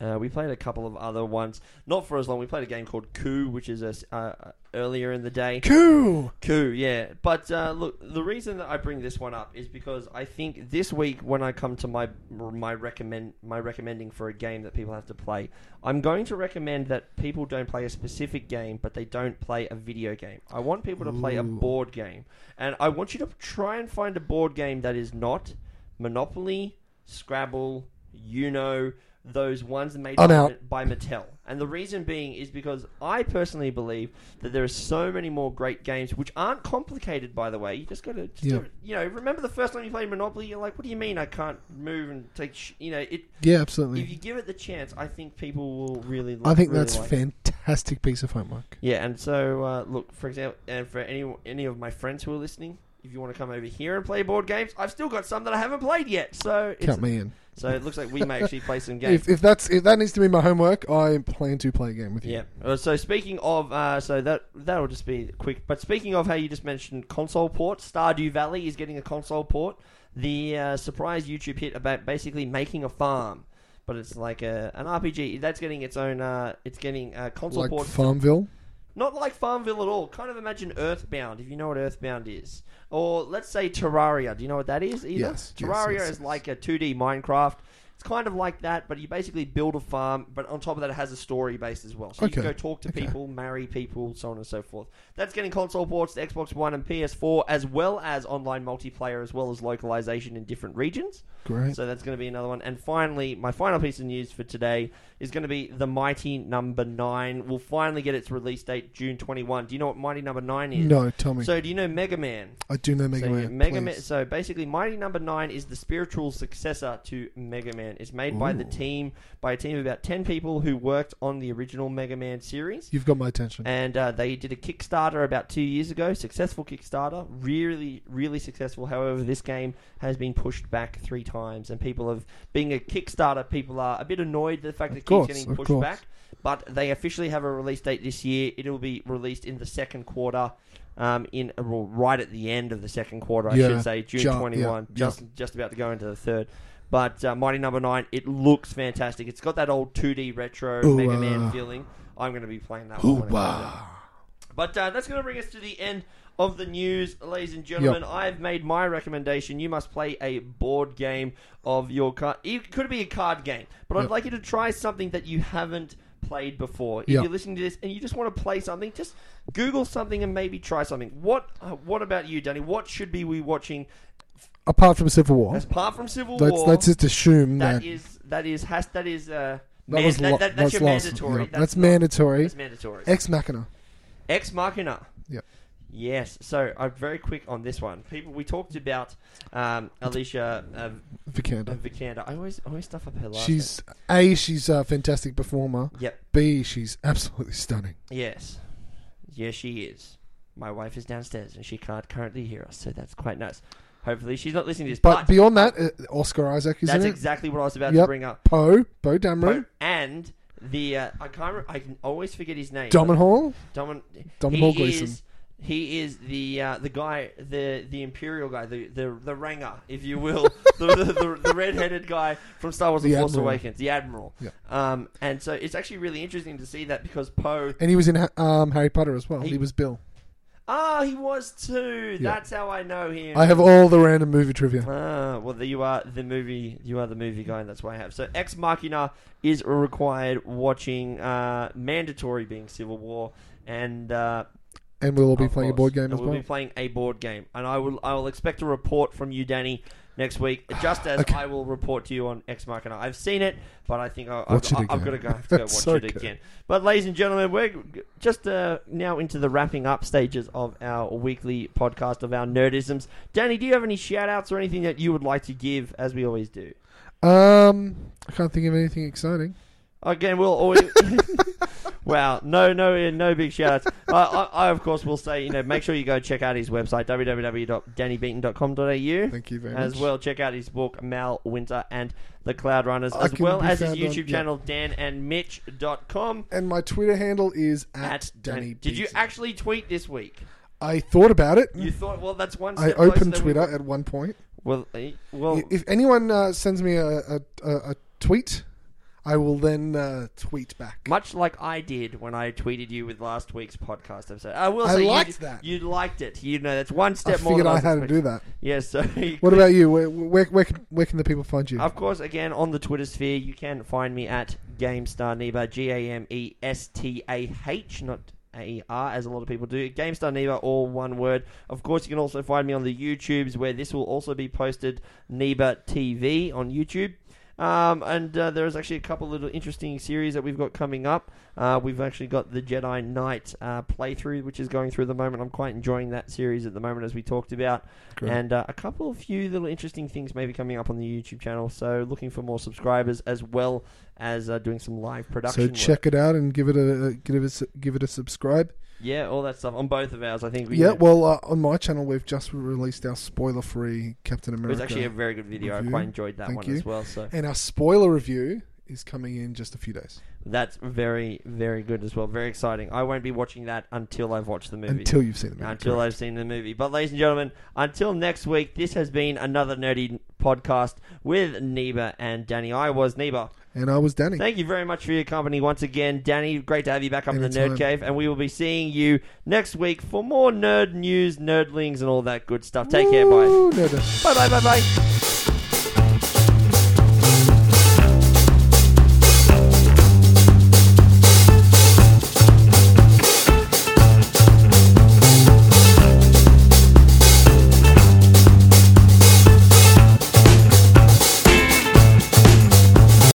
uh, we played a couple of other ones, not for as long. We played a game called Coup, which is a, uh, uh, earlier in the day. Cool. Coup, yeah. But uh, look, the reason that I bring this one up is because I think this week when I come to my my recommend my recommending for a game that people have to play, I'm going to recommend that people don't play a specific game, but they don't play a video game. I want people to play a board game, and I want you to try and find a board game that is not Monopoly, Scrabble, Uno, those ones made I'm by, out. by Mattel. And the reason being is because I personally believe that there are so many more great games which aren't complicated. By the way, you just got to, Yeah. you know, remember the first time you played Monopoly? You're like, what do you mean I can't move and take? Sh-? You know, it. Yeah, absolutely. If you give it the chance, I think people will really. Like, I think really that's like it. fantastic piece of homework. Yeah, and so uh, look, for example, and for any any of my friends who are listening, if you want to come over here and play board games, I've still got some that I haven't played yet. So it's, Count me in. So it looks like we may actually play some <laughs> games. If, if that's if that needs to be my homework, I plan to play a game with you. Yeah. Uh, so speaking of, uh, so that that'll just be quick. But speaking of how you just mentioned console port, Stardew Valley is getting a console port. The uh, surprise YouTube hit about basically making a farm, but it's like a, an RPG. That's getting its own. Uh, it's getting a console Like port. Farmville. Not like Farmville at all. Kind of imagine Earthbound, if you know what Earthbound is. Or let's say Terraria. Do you know what that is? Either? Yes, yes, Terraria yes, is like a 2D Minecraft. It's kind of like that, but you basically build a farm, but on top of that, it has a story base as well. So you can Okay, go talk to okay. people, marry people, so on and so forth. That's getting console ports to Xbox One and PS4, as well as online multiplayer, as well as localization in different regions. Great. So that's going to be another one. And finally, my final piece of news for today is going to be the Mighty Number Nine. We'll finally get its release date June twenty one. Do you know what Mighty Number Nine is? no, tell me. So do you know Mega Man? I do know Mega so, Man. Mega Man. please. So basically, Mighty Number Nine is the spiritual successor to Mega Man Man. It's made by the Ooh. team, by a team of about 10 people who worked on the original Mega Man series. You've got my attention. And uh, they did a Kickstarter about two years ago. Successful Kickstarter. Really, really successful. However, this game has been pushed back three times. And people have, being a Kickstarter, people are a bit annoyed at the fact that it course, keeps getting of pushed course. back. But they officially have a release date this year. It will be released in the second quarter. Um, in well, right at the end of the second quarter, I Yeah, should say, June ju- twenty one, yeah, just just about to go into the third. But uh, Mighty Number Nine, it looks fantastic. It's got that old two D retro Ooh, Mega Man feeling. I'm going to be playing that one. when it comes out. Hoo-wah. But uh, that's going to bring us to the end of the news, ladies and gentlemen. I've made my recommendation. You must play a board game of your card. It could be a card game, but I'd like you to try something that you haven't played before. If Yep. you're listening to this and you just want to play something, just Google something and maybe try something. What uh, What about you, Danny? What should be we watching Apart from Civil War, as apart from Civil let's War? let's just assume that that is that is has that is uh, that was that- lo- that- that's that's your lost. mandatory. Yeah, that's not- mandatory. That's mandatory. Ex Machina. Ex Machina. Yep. Yes. So I'm very quick on this one. People, we talked about um, Alicia uh, Vikander. Vikander. I always always stuff up her last. She's a she's a fantastic performer. Yep. B she's absolutely stunning. Yes. Yes, she is. My wife is downstairs and she can't currently hear us, so that's quite nice. Hopefully, she's not listening to this. But, But, beyond that, uh, Oscar Isaac is that's in it. exactly what I was about to Yep. bring up. Poe, Poe Dameron, And the uh, I can't. Re- I can always forget his name. Domon Hall. Domin- Domhnall he Gleeson. Is, he is the uh, the guy, the the imperial guy, the the the Ranger, if you will, <laughs> the, the, the, the red-headed guy from Star Wars: The, The Force Admiral. Awakens, the Admiral. Yeah. Um, and so it's actually really interesting to see that because Poe. And he was in Ha- um, Harry Potter as well. He- He, was Bill. Ah, he was too. Yeah. That's how I know him. I have all the random movie trivia. Ah, well, the, you are the movie. You are the movie guy, and that's why I have. So, Ex Machina is required watching, uh, mandatory being Civil War, and uh, And we'll all be playing a board game And as we'll well. be playing a board game, and I will I will expect a report from you, Danny, next week, just as Okay. I will report to you on Ex and I've seen it, but I think I, I've, I've got to go, have to <laughs> go watch So it good. again. But, ladies and gentlemen, we're just uh, now into the wrapping up stages of our weekly podcast of our nerdisms. Danny, do you have any shout outs or anything that you would like to give, as we always do? Um, I can't think of anything exciting. Again, we'll always. <laughs> wow, no, no, no big shout outs. I, I, I, of course, will say, you know, make sure you go check out his website, www.dannybeaton.com.au. Thank you very As much. As well, check out his book, Mal Winter and the Cloud Runners, I as well as his found on- YouTube yeah. channel, danandmitch.com. And my Twitter handle is at, At Danny. Did you actually tweet this week? I thought about it. You thought, well, that's one I opened Twitter we- at one point. Well, eh, well, if anyone uh, sends me a, a, a tweet, I will then uh, tweet back. Much like I did when I tweeted you with last week's podcast episode. I will I say liked you, that. You liked it. You know, that's one I step more figured than I had to do that. Yes, so <laughs> What about you? Where, where, where, can, where can the people find you? Of course, again, on the Twitter sphere, you can find me at Gamestah Neeber, G A M E S T A H, not A E R, as a lot of people do. Gamestah Neeber, all one word. Of course, you can also find me on the YouTubes, where this will also be posted, Neeber TV on YouTube. Um, and uh, there is actually a couple little interesting series that we've got coming up. Uh, we've actually got the Jedi Knight uh, playthrough, which is going through at the moment. I'm quite enjoying that series at the moment, as we talked about. Great. And uh, a couple of few little interesting things maybe coming up on the YouTube channel. So looking for more subscribers as well as uh, doing some live production. so work. check it out and give it a give it a, give it a subscribe. Yeah, all that stuff on both of ours. I think we Yeah, well, uh, on my channel we've just released our spoiler-free Captain America. it was actually a very good video. I quite enjoyed that Thank one you. as well. So and our spoiler review is coming in just a few days that's very, very good as well. Very exciting. I won't be watching that until I've watched the movie. until you've seen the movie. until correct. I've seen the movie. But, ladies and gentlemen, until next week, this has been another nerdy podcast with Neeber and Danny. I was Neeber. And I was Danny. Thank you very much for your company once again, Danny. Great to have you back up in the Nerd Cave, and we will be seeing you next week for more nerd news, nerdlings, and all that good stuff. Take care, bye. Woo, nerd. Bye, bye, bye, bye.